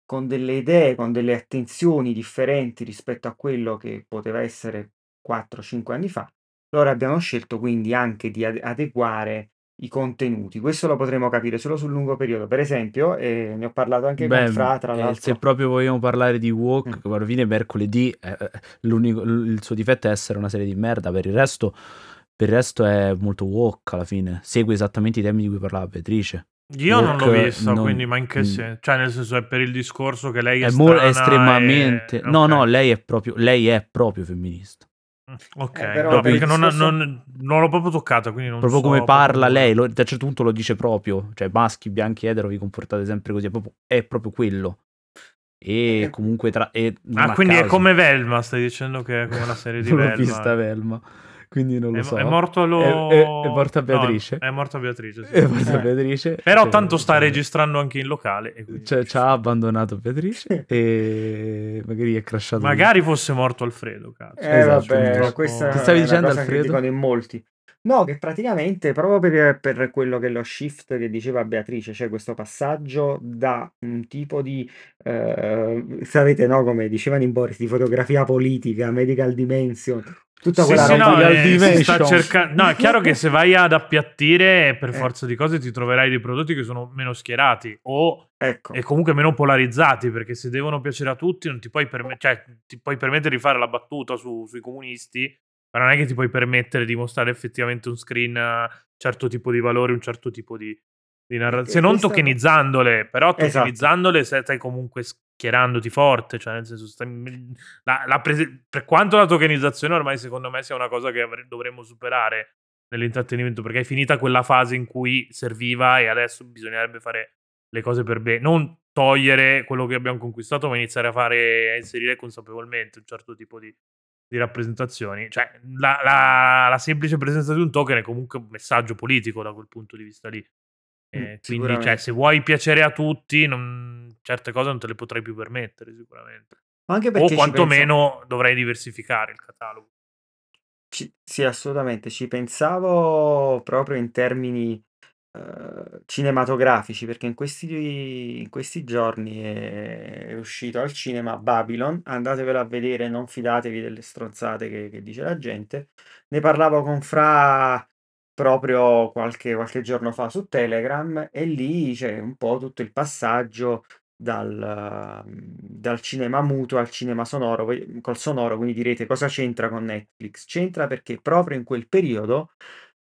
con delle idee, con delle attenzioni differenti rispetto a quello che poteva essere 4-5 anni fa, loro abbiano scelto quindi anche di ade- adeguare i contenuti. Questo lo potremo capire solo sul lungo periodo. Per esempio, eh, ne ho parlato anche Beh, con Fra, tra eh, l'altro. se proprio vogliamo parlare di Walk, Mm. alla fine mercoledì eh, eh, il suo difetto è essere una serie di merda. Per il resto, Per il resto è molto woke alla fine. Segue esattamente i temi di cui parlava Beatrice. Io non l'ho vista, non- quindi ma in che mm. senso? Cioè, nel senso è per il discorso che lei è, È, mo- è strana estremamente. e- No, ok. no, lei è proprio. Lei è proprio femminista. Ok, Eh, però no, perché non, discorso- non- non l'ho proprio toccata, quindi non proprio so come parla proprio- lei, lo- a un certo punto lo dice proprio. Cioè, maschi, bianchi, etero, vi comportate sempre così. È proprio, è proprio quello. E Eh, comunque tra. E Ah, quindi è caso. come Velma, stai dicendo che è come la serie di Non l'ho Velma. vista Velma. Quindi non lo È, so. è morto lo... È- è- è morta no, Beatrice. è morta Beatrice, sì. È morta Eh. Beatrice. Però Cioè, tanto sta cioè- registrando anche in locale. e quindi Cioè, ci ha abbandonato Beatrice e magari è crashato. Magari fosse morto Alfredo, cazzo. Eh, Esatto, vabbè, questa Che stavi dicendo, Alfredo? in molti. No, che praticamente proprio per, per quello che è lo shift che diceva Beatrice, cioè questo passaggio da un tipo di, eh, sapete, no, come dicevano in Boris, di fotografia politica, medical dimension, tutta Sì, quella sì, roba no, Medical eh, sta Dimension. cerca- no, è chiaro che se vai ad appiattire per Eh. forza di cose ti troverai dei prodotti che sono meno schierati o Ecco, e comunque meno polarizzati perché se devono piacere a tutti non ti puoi, perme- cioè, ti puoi permettere di fare la battuta su- sui comunisti ma non è che ti puoi permettere di mostrare effettivamente un screen un certo tipo di valore un certo tipo di, di narrazione se non tokenizzandole però Esatto. tokenizzandole se stai comunque schierandoti forte cioè nel senso stai- la- la prese- per quanto la tokenizzazione ormai secondo me sia una cosa che avre- dovremmo superare nell'intrattenimento perché è finita quella fase in cui serviva e adesso bisognerebbe fare le cose per bene, non togliere quello che abbiamo conquistato, ma iniziare a fare, a inserire consapevolmente un certo tipo di, di rappresentazioni. Cioè, la, la- la semplice presenza di un token è comunque un messaggio politico da quel punto di vista lì. Eh, Mm, quindi, sicuramente. cioè, se vuoi piacere a tutti, non- certe cose non te le potrai più permettere, sicuramente. O quantomeno dovrai diversificare il catalogo. Ci- sì, assolutamente, ci pensavo proprio in termini eh, cinematografici, perché in questi, in questi giorni è, è uscito al cinema Babylon, andatevelo a vedere, non fidatevi delle stronzate che, che dice la gente. Ne parlavo con Fra proprio qualche, qualche giorno fa su Telegram e lì c'è un po' tutto il passaggio dal, dal cinema muto al cinema sonoro, col sonoro, quindi direte cosa c'entra con Netflix? C'entra perché proprio in quel periodo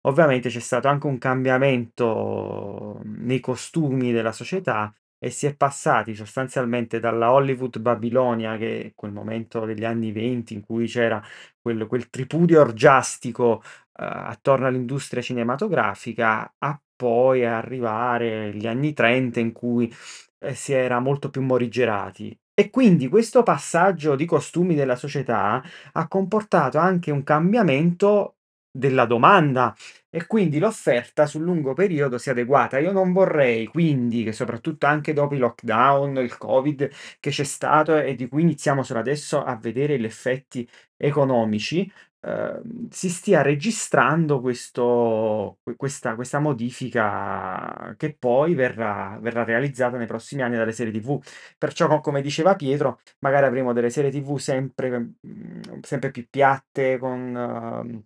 ovviamente c'è stato anche un cambiamento nei costumi della società e si è passati sostanzialmente dalla Hollywood Babilonia, che è quel momento degli anni 20 in cui c'era quel, quel tripudio orgiastico eh, attorno all'industria cinematografica, a poi arrivare agli anni 30 in cui eh, si era molto più morigerati. E quindi questo passaggio di costumi della società ha comportato anche un cambiamento della domanda e quindi l'offerta sul lungo periodo si è adeguata. Io non vorrei quindi che soprattutto anche dopo i lockdown, il Covid che c'è stato e di cui iniziamo solo adesso a vedere gli effetti economici, eh, si stia registrando questo, que- questa, questa modifica che poi verrà, verrà realizzata nei prossimi anni dalle serie TV. Perciò, co- come diceva Pietro, magari avremo delle serie TV sempre, mm, sempre più piatte, con, ehm,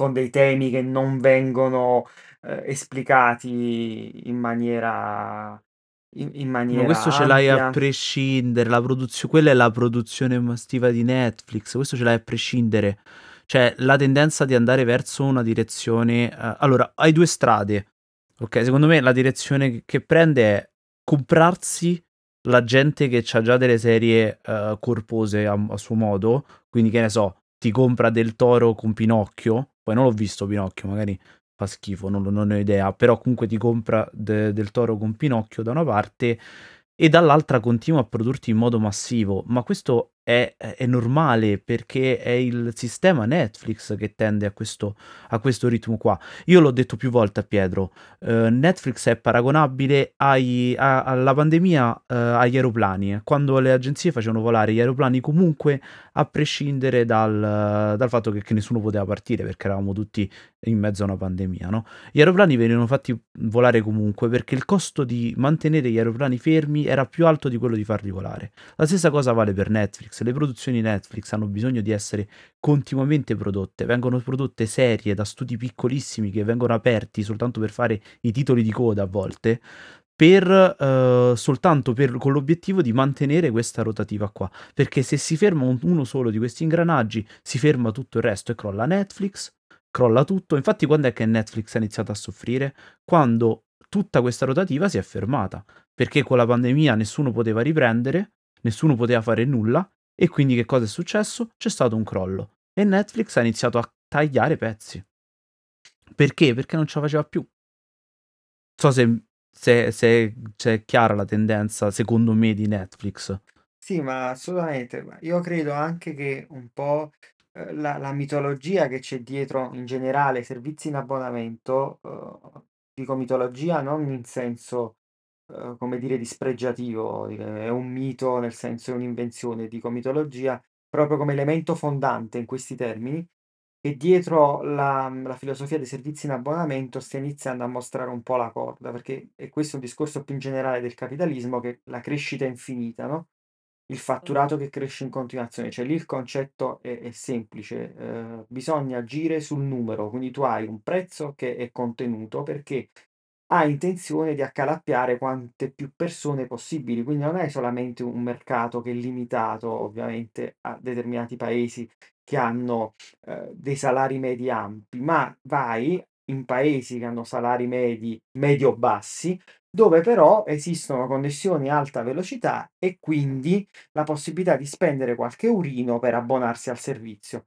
con dei temi che non vengono eh, esplicati in maniera, in, in Ma maniera questo ce l'hai a ampia. prescindere, la produzione, quella è la produzione mastiva di Netflix, questo ce l'hai a prescindere. Cioè, la tendenza di andare verso una direzione... eh, allora, hai due strade, ok? Secondo me la direzione che- che prende è comprarsi la gente che ha già delle serie eh, corpose a, a suo modo, quindi che ne so, ti compra del toro con Pinocchio, poi non l'ho visto Pinocchio, magari fa schifo, non, non ho idea, però comunque ti compra de- del toro con Pinocchio da una parte e dall'altra continua a produrti in modo massivo, ma questo è, è normale perché è il sistema Netflix che tende a questo, a questo ritmo qua. Io l'ho detto più volte a Pietro, eh, Netflix è paragonabile ai- a- alla pandemia eh, agli aeroplani, eh. quando le agenzie facevano volare gli aeroplani comunque a prescindere dal, dal fatto che, che nessuno poteva partire perché eravamo tutti in mezzo a una pandemia, no? Gli aeroplani venivano fatti volare comunque perché il costo di mantenere gli aeroplani fermi era più alto di quello di farli volare. La stessa cosa vale per Netflix. Le produzioni Netflix hanno bisogno di essere continuamente prodotte. Vengono prodotte serie da studi piccolissimi che vengono aperti soltanto per fare i titoli di coda a volte. Per, eh, soltanto per, con l'obiettivo di mantenere questa rotativa qua perché se si ferma un- uno solo di questi ingranaggi si ferma tutto il resto e crolla Netflix crolla tutto. Infatti, quando è che Netflix ha iniziato a soffrire? Quando tutta questa rotativa si è fermata, perché con la pandemia nessuno poteva riprendere, nessuno poteva fare nulla, e quindi che cosa è successo? C'è stato un crollo. E Netflix ha iniziato a tagliare pezzi. Perché? Perché non ce la faceva più. So se, se, se, se è chiara la tendenza, secondo me, di Netflix. Sì, ma assolutamente. Io credo anche che un po' eh, la, la mitologia che c'è dietro in generale ai servizi in abbonamento, eh, dico mitologia non in senso, eh, come dire, dispregiativo, dire, è un mito nel senso è un'invenzione, dico mitologia proprio come elemento fondante in questi termini, che dietro la, la filosofia dei servizi in abbonamento stia iniziando a mostrare un po' la corda, perché e questo è un discorso più in generale del capitalismo, che la crescita è infinita, no? Il fatturato che cresce in continuazione, cioè lì il concetto è, è semplice, eh, bisogna agire sul numero, quindi tu hai un prezzo che è contenuto perché ha intenzione di accalappiare quante più persone possibili, quindi non è solamente un mercato che è limitato ovviamente a determinati paesi che hanno eh, dei salari medi ampi, ma vai in paesi che hanno salari medi medio-bassi, dove però esistono connessioni a alta velocità e quindi la possibilità di spendere qualche urino per abbonarsi al servizio.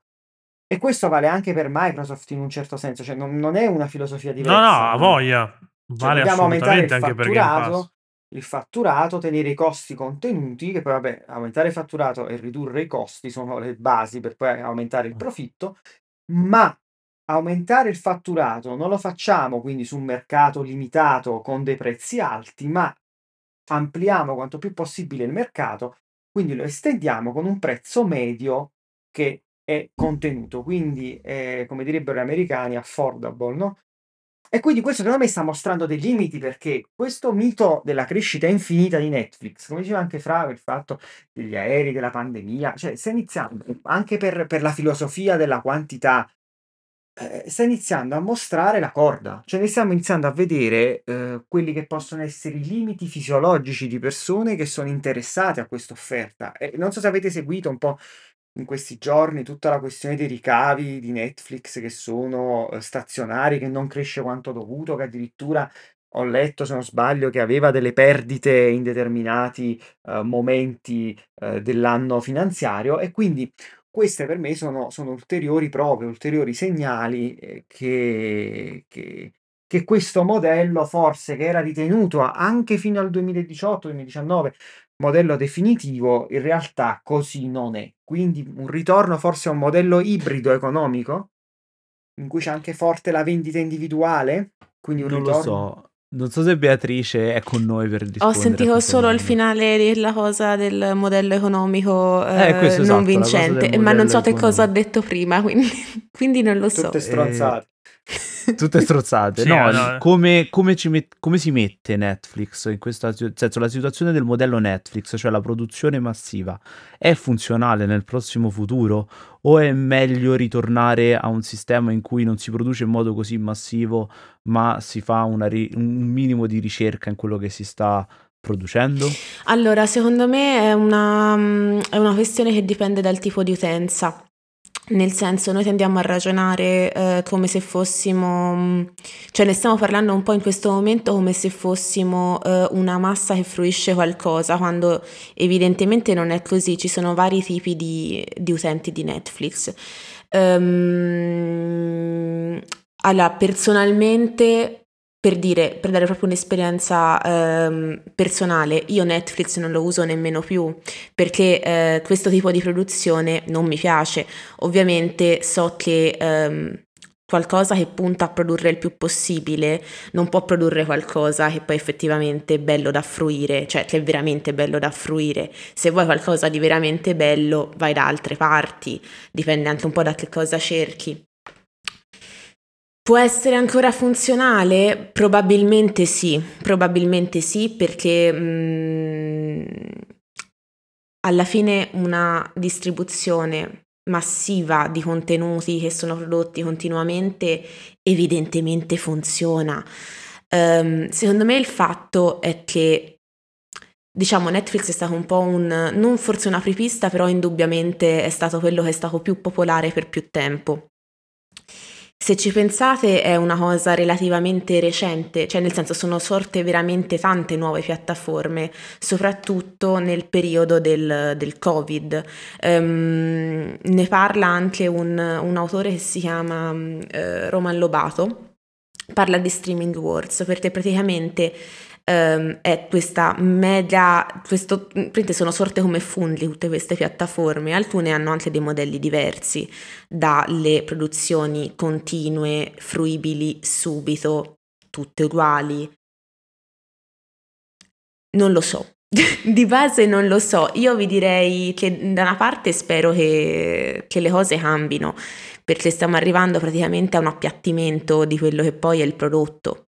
E questo vale anche per Microsoft in un certo senso, cioè non, non è una filosofia diversa. No, no, a voglia. Cioè, Vale dobbiamo aumentare il fatturato, il fatturato, tenere i costi contenuti, che poi vabbè, aumentare il fatturato e ridurre i costi sono le basi per poi aumentare il profitto, ma aumentare il fatturato non lo facciamo quindi su un mercato limitato con dei prezzi alti, ma ampliamo quanto più possibile il mercato, quindi lo estendiamo con un prezzo medio che è contenuto, quindi è, come direbbero gli americani, affordable, no? E quindi questo secondo me sta mostrando dei limiti perché questo mito della crescita infinita di Netflix, come diceva anche Fra, il fatto degli aerei, della pandemia, cioè sta iniziando anche per, per la filosofia della quantità, eh, sta iniziando a mostrare la corda, cioè ne stiamo iniziando a vedere eh, quelli che possono essere i limiti fisiologici di persone che sono interessate a questa offerta. E non so se avete seguito un po' in questi giorni tutta la questione dei ricavi di Netflix che sono eh, stazionari, che non cresce quanto dovuto, che addirittura ho letto, se non sbaglio, che aveva delle perdite in determinati eh, momenti eh, dell'anno finanziario. E quindi queste per me sono, sono ulteriori prove, ulteriori segnali eh, che, che, che questo modello forse che era ritenuto anche fino al 2018-2019 modello definitivo, in realtà così non è. Quindi un ritorno forse a un modello ibrido economico, in cui c'è anche forte la vendita individuale, quindi un Non lo ritorno... so. Non so se Beatrice è con noi per rispondere. Ho sentito solo il finale della cosa del modello economico Eh, eh, questo esatto, non vincente, ma non so che cosa ha detto prima, quindi, quindi non lo so. Tutte stronzate. Tutte strozzate. Sì, no, no. come, come ci met- come si mette Netflix in questa situ- nel senso la situazione del modello Netflix, cioè la produzione massiva, è funzionale nel prossimo futuro o è meglio ritornare a un sistema in cui non si produce in modo così massivo, ma si fa una ri- un minimo di ricerca in quello che si sta producendo? Allora, secondo me è una, mm, è una questione che dipende dal tipo di utenza. Nel senso, noi tendiamo a ragionare eh, come se fossimo, mm, cioè ne stiamo parlando un po' in questo momento come se fossimo eh, una massa che fruisce qualcosa, quando evidentemente non è così, ci sono vari tipi di, di utenti di Netflix. Ehm, allora, personalmente, per dire, per dare proprio un'esperienza ehm, personale, io Netflix non lo uso nemmeno più perché eh, questo tipo di produzione non mi piace. Ovviamente so che ehm, qualcosa che punta a produrre il più possibile non può produrre qualcosa che poi effettivamente è bello da fruire, cioè che è veramente bello da fruire. Se vuoi qualcosa di veramente bello, vai da altre parti, dipende anche un po' da che cosa cerchi. Può essere ancora funzionale? Probabilmente sì, probabilmente sì, perché mm, alla fine una distribuzione massiva di contenuti che sono prodotti continuamente evidentemente funziona. Ehm, secondo me il fatto è che diciamo Netflix è stato un po' un non forse un apripista, però indubbiamente è stato quello che è stato più popolare per più tempo. Se ci pensate è una cosa relativamente recente, cioè nel senso sono sorte veramente tante nuove piattaforme, soprattutto nel periodo del, del Covid. Um, ne parla anche un, un, autore che si chiama uh, Roman Lobato, parla di streaming wars perché praticamente um, è questa mega, questo, sono sorte come funghi tutte queste piattaforme, alcune hanno anche dei modelli diversi, dalle produzioni continue, fruibili subito, tutte uguali. Non lo so, di base non lo so, io vi direi che da una parte spero che, che, le cose cambino, perché stiamo arrivando praticamente a un appiattimento di quello che poi è il prodotto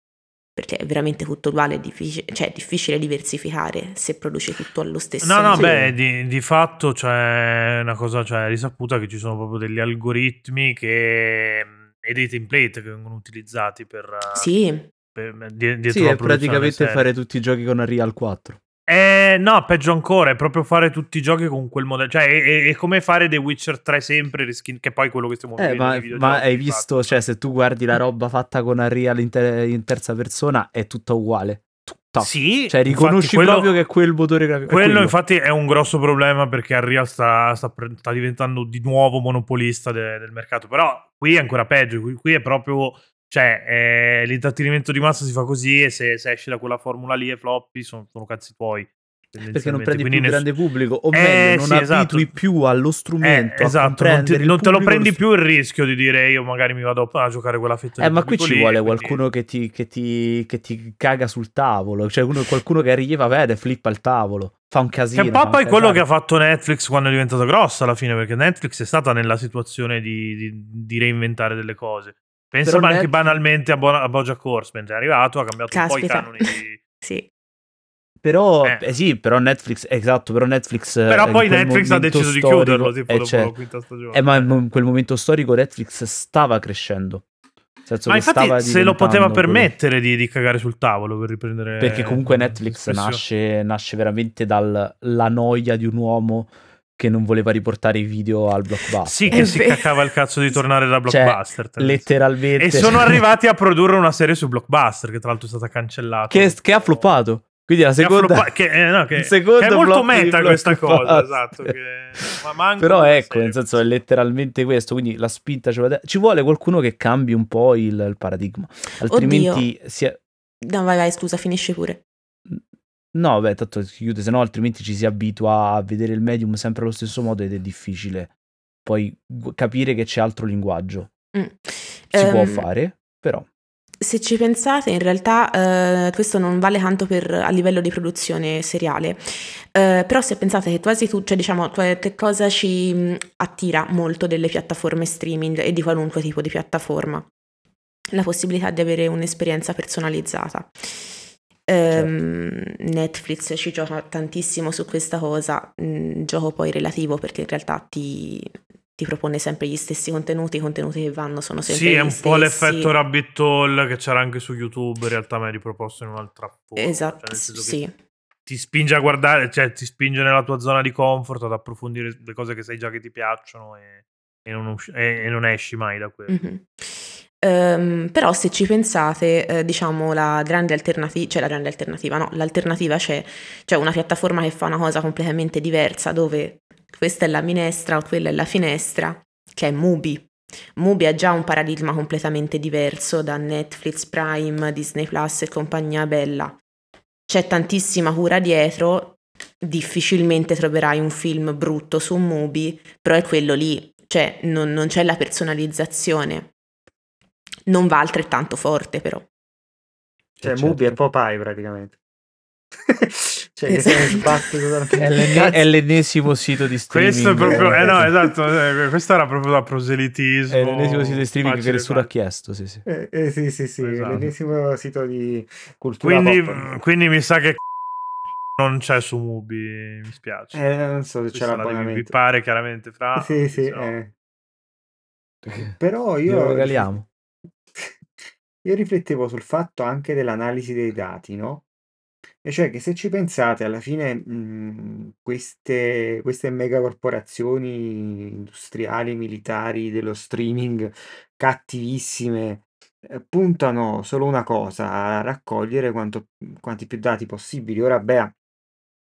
perché è veramente tutto uguale, è difficile, cioè è difficile diversificare se produce tutto allo stesso No, no, sì. beh, di, di, fatto c'è una cosa, cioè risaputa che ci sono proprio degli algoritmi che, e dei template che vengono utilizzati per... Sì. Per, dietro sì, è praticamente fare tutti i giochi con Unreal 4. Eh, no, peggio ancora, è proprio fare tutti i giochi con quel modello. Cioè, è, è, è come fare The Witcher 3 sempre, reskin, che poi quello che stiamo eh, vedendo. Ma, ma hai visto, cioè, se tu guardi la roba fatta con Unreal in, ter- in terza persona, è tutta uguale. Tutta. Sì, cioè, riconosci quello, proprio che è quel motore grafico. Quello, quello, infatti, è un grosso problema perché Unreal sta, sta, sta diventando di nuovo monopolista de- del mercato. Però qui è ancora peggio. Qui, qui è proprio cioè, eh, l'intrattenimento di massa si fa così e se, se esci da quella formula lì e floppy sono, sono cazzi tuoi. Perché non prendi più il grande pubblico, o eh, meglio, non sì, abitui esatto. più allo strumento. Eh, esatto, non, ti, non te lo prendi più il rischio di dire io magari mi vado a giocare quella fetta eh, ma qui ci vuole quindi... qualcuno che ti, che, ti, che ti, caga sul tavolo, cioè uno, qualcuno che arriva, vede, flippa il tavolo, fa un casino. Che poi è quello che ha fatto Netflix quando è diventato grossa alla fine, perché Netflix è stata nella situazione di, di, di reinventare delle cose. Pensa anche Net... banalmente a, Bo- a Bojack Horseman, è arrivato, ha cambiato Caspita. un po' i canoni di... sì. Però, eh. Eh sì, però Netflix, esatto, però Netflix... Però poi Netflix ha deciso storico, di chiuderlo, tipo, eh, dopo cioè, la quinta stagione. Eh, ma in quel momento storico Netflix stava crescendo. Ma infatti se lo poteva permettere di, di, cagare sul tavolo per riprendere... Perché comunque Netflix nasce, nasce, veramente dalla noia di un uomo che non voleva riportare i video al blockbuster. Sì, che si cacava il cazzo di tornare da cioè, blockbuster. Cioè, letteralmente. E sono arrivati a produrre una serie su blockbuster, che tra l'altro è stata cancellata. Che, che ha floppato. Quindi la seconda... Floppa- che, eh, no, che, che è molto meta questa cosa, esatto. Che... Ma Però ecco, nel senso è letteralmente questo, quindi la spinta ci vuole, ci vuole qualcuno che cambi un po' il, il paradigma. Altrimenti... Si è... No, vai, vai, scusa, finisci pure. No, beh, tanto si chiude, se no altrimenti ci si abitua a vedere il medium sempre allo stesso modo ed è difficile poi capire che c'è altro linguaggio. Mm. Si um, può ehm, fare, però. Se ci pensate, in realtà eh, questo non vale tanto per, a livello di produzione seriale, eh, però se pensate che quasi tu, cioè diciamo, che cosa ci mm, attira molto delle piattaforme streaming e di qualunque tipo di piattaforma? La possibilità di avere un'esperienza personalizzata. Um, Netflix ci gioca tantissimo su questa cosa, mm, gioco poi relativo perché in realtà ti, ti, propone sempre gli stessi contenuti, i contenuti che vanno sono sempre Sì, è un po' l'effetto rabbit hole che c'era anche su YouTube, in realtà mi è riproposto in un'altra forma. Esatto, cioè sì. Ti spinge a guardare, cioè ti spinge nella tua zona di comfort ad approfondire le cose che sai già che ti piacciono e, e, non, usci- e, e non, esci mai da quello. Mm-hmm. Um, però se ci pensate, eh, diciamo la grande alternativa, cioè la grande alternativa, no, l'alternativa c'è, cioè una piattaforma che fa una cosa completamente diversa dove questa è la minestra o quella è la finestra, che è Mubi. Mubi ha già un paradigma completamente diverso da Netflix, Prime, Disney Plus e compagnia bella. C'è tantissima cura dietro, difficilmente troverai un film brutto su Mubi, però è quello lì, cioè non, non c'è la personalizzazione non va altrettanto forte però. Cioè, certo. Mubi è Popeye praticamente. cioè, esatto. è, l'en- è, l'ennesimo sito di streaming. Questo è proprio, eh no, esatto, eh, questo era proprio da proselitismo. È l'ennesimo sito di streaming che nessuno ha chiesto, sì, sì. Eh, eh, sì, sì, sì, esatto. l'ennesimo sito di cultura quindi, quindi mi sa che non c'è su Mubi, mi spiace. Eh, non so se c'è l'abbonamento. Mi pare chiaramente fra. Sì, sì, so. eh. Però io... Lo regaliamo. Io riflettevo sul fatto anche dell'analisi dei dati, no? E cioè che se ci pensate, alla fine mh, queste, queste megacorporazioni industriali, militari, dello streaming, cattivissime, eh, puntano solo una cosa, a raccogliere quanto- quanti più dati possibili. Ora Bea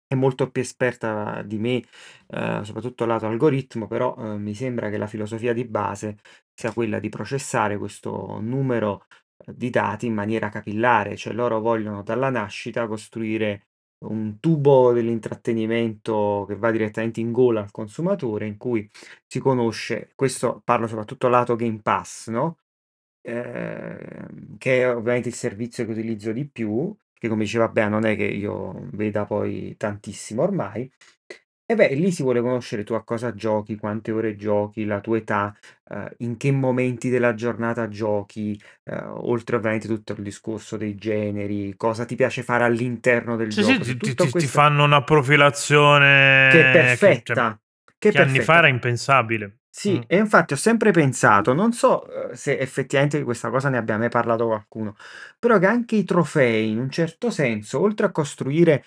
è molto più esperta di me, eh, soprattutto lato algoritmo, però eh, mi sembra che la filosofia di base sia quella di processare questo numero di dati in maniera capillare, cioè loro vogliono dalla nascita costruire un tubo dell'intrattenimento che va direttamente in gola al consumatore, in cui si conosce, questo parlo soprattutto lato Game Pass, no? Ehm, che è ovviamente il servizio che utilizzo di più, che come diceva Bea non è che io veda poi tantissimo ormai. E beh, lì si vuole conoscere tu a cosa giochi, quante ore giochi, la tua età, eh, in che momenti della giornata giochi, eh, oltre ovviamente tutto il discorso dei generi, cosa ti piace fare all'interno del Sì, gioco. sì, Su ti, ti- ti questo fanno una profilazione che è che, cioè, perfetta, che che anni fa era impensabile. Sì, Mm. e infatti ho sempre pensato, non so eh, se effettivamente di questa cosa ne abbia mai parlato qualcuno, però che anche i trofei, in un certo senso, oltre a costruire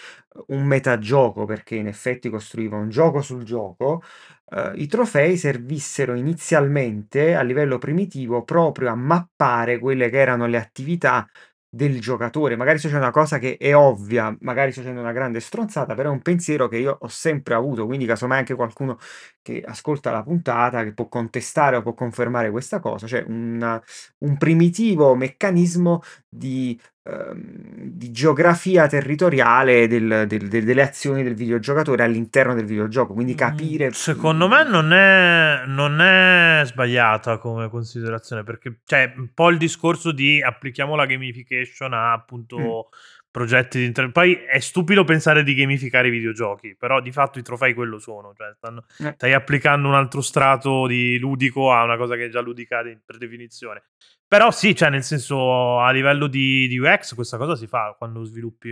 un metagioco, perché in effetti costruiva un gioco sul gioco, eh, i trofei servissero inizialmente a livello primitivo proprio a mappare quelle che erano le attività del giocatore. Magari sto facendo una cosa che è ovvia, magari sto facendo una grande stronzata, però è un pensiero che io ho sempre avuto, quindi casomai anche qualcuno che ascolta la puntata, che può contestare o può confermare questa cosa, cioè una- un primitivo meccanismo di, ehm, di geografia territoriale del- del- del- delle azioni del videogiocatore all'interno del videogioco, quindi capire... Mm, Secondo me non è, non è sbagliata come considerazione, perché c'è un po' il discorso di applichiamo la gamification a appunto Mm. Progetti di inter- Poi è stupido pensare di gamificare i videogiochi, però di fatto i trofei quello sono, cioè stanno- Eh. stai applicando un altro strato di ludico a una cosa che è già ludica di- per definizione. Però sì, cioè nel senso a livello di, di UX questa cosa si fa quando sviluppi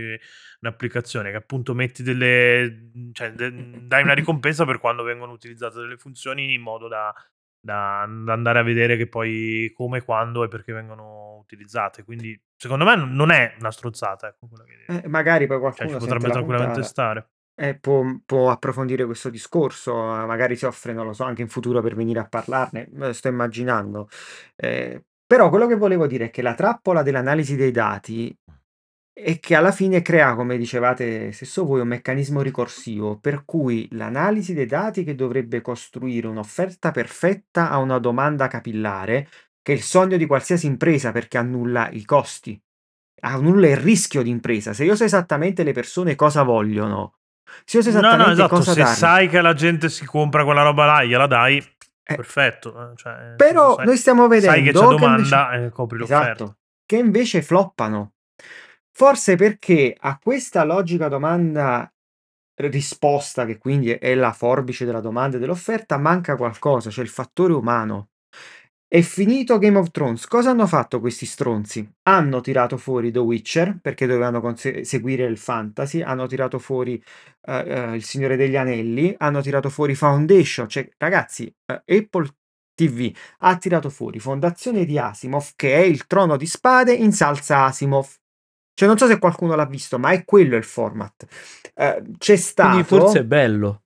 un'applicazione che appunto metti delle... cioè de- dai una ricompensa per quando vengono utilizzate delle funzioni in modo da, da- da andare a vedere che poi come, quando e perché vengono utilizzate. Quindi secondo me non- è una strozzata, ecco. Eh, magari poi cioè ci qualcuno sente potrebbe la tranquillamente puntata stare. e può, può approfondire questo discorso, eh, magari si offre, non lo so, anche in futuro per venire a parlarne, lo sto immaginando. Eh, però quello che volevo dire è che la trappola dell'analisi dei dati è che alla fine crea, come dicevate stesso voi, un meccanismo ricorsivo, per cui l'analisi dei dati che dovrebbe costruire un'offerta perfetta a una domanda capillare, che è il sogno di qualsiasi impresa perché annulla i costi, annulla il rischio di impresa. Se io so esattamente le persone cosa vogliono, se io so No, esattamente no, esatto, cosa se dargli, sai che la gente si compra quella roba là, gliela dai, Eh, perfetto. eh, Cioè, però sai, noi stiamo sai che c'è vedendo che invece... domanda e copri l'offerta. Esatto, che invece floppano. Forse perché a questa logica domanda risposta, che quindi è la forbice della domanda e dell'offerta, manca qualcosa, cioè il fattore umano. È finito Game of Thrones. Cosa hanno fatto questi stronzi? Hanno tirato fuori The Witcher perché dovevano conse- seguire il fantasy, hanno tirato fuori eh, eh, Il Signore degli Anelli, hanno tirato fuori Foundation. Cioè, ragazzi, eh, Apple TV ha tirato fuori Fondazione di Asimov, che è il trono di spade in salsa Asimov. Cioè, non so se qualcuno l'ha visto, ma è quello il format. Eh, c'è stato. Quindi forse è bello.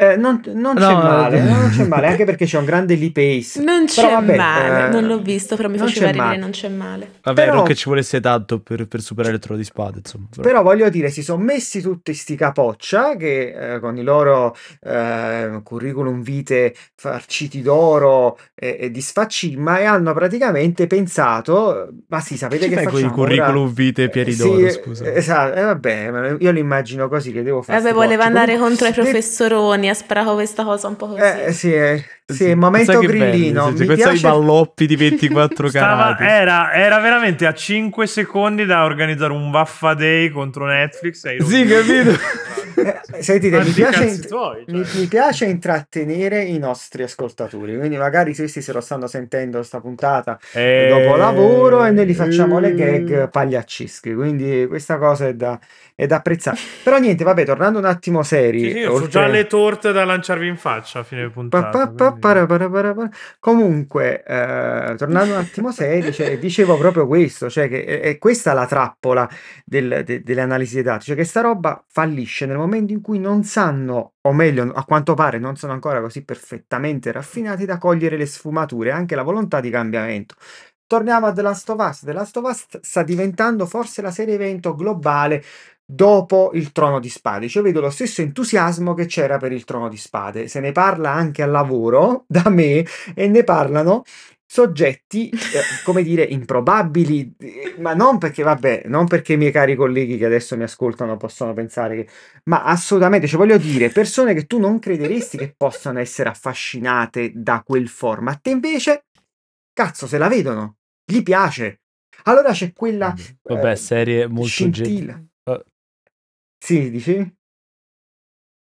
Eh, non, non c'è No, male, no. non c'è male, anche perché c'è un grande Lee Pace. Non Però c'è vabbè, male, eh, non l'ho visto, però mi faceva c'è ridere, male. non c'è male. Vabbè, Però- non che ci volesse tanto per, per superare il trono di spade, insomma. però. Però voglio dire, si sono messi tutti sti capoccia che eh, con i loro eh, curriculum vitae farciti d'oro e, e di sfaccimma e hanno praticamente pensato, ma sì, sapete Che che fai con i facciamo? curriculum Ora- vitae pieni Eh, d'oro, sì, scusa? Esatto, eh, vabbè, io lo immagino così che devo fare. Vabbè, voleva andare contro i detto- professoroni, ha sparato questa cosa un po' così. Eh, sì, eh, Sì, momento grillino. bello, sì, Mi piace... balloppi di 24 Stava- era, era veramente a 5 secondi da organizzare un Vaffa Day contro Netflix. e Sì, capito? Eh, sentite, mi piace, tuoi, mi, cioè. mi piace intrattenere i nostri ascoltatori, quindi magari questi se lo stanno sentendo sta puntata Eh, dopo lavoro e noi gli facciamo le gag pagliaccischi, quindi questa cosa è da, è da apprezzare. Però niente, vabbè, tornando un attimo seri, Sì, sì, ho oltre- già le torte da lanciarvi in faccia a fine Pa- puntata. pa- pa- quindi- para- para- para- para. Comunque, eh, tornando un attimo seri, cioè, dicevo proprio questo, cioè che è, è questa la trappola del- de- delle analisi dei dati, cioè che sta roba fallisce nel momento in cui non sanno, o meglio, a quanto pare non sono ancora così perfettamente raffinati da cogliere le sfumature, anche la volontà di cambiamento. Torniamo a The Last of Us. The Last of Us sta diventando forse la serie evento globale dopo il Trono di Spade. Cioè, vedo lo stesso entusiasmo che c'era per il Trono di Spade. Se ne parla anche al lavoro da me e ne parlano soggetti, eh, come dire, improbabili, eh, ma non perché, vabbè, non perché i miei cari colleghi che adesso mi ascoltano possono pensare che, ma assolutamente, cioè voglio dire, persone che tu non crederesti che possano essere affascinate da quel format, e invece, cazzo, se la vedono, gli piace. Allora c'è quella... Vabbè, eh, serie molto scintilla. Sì, dici?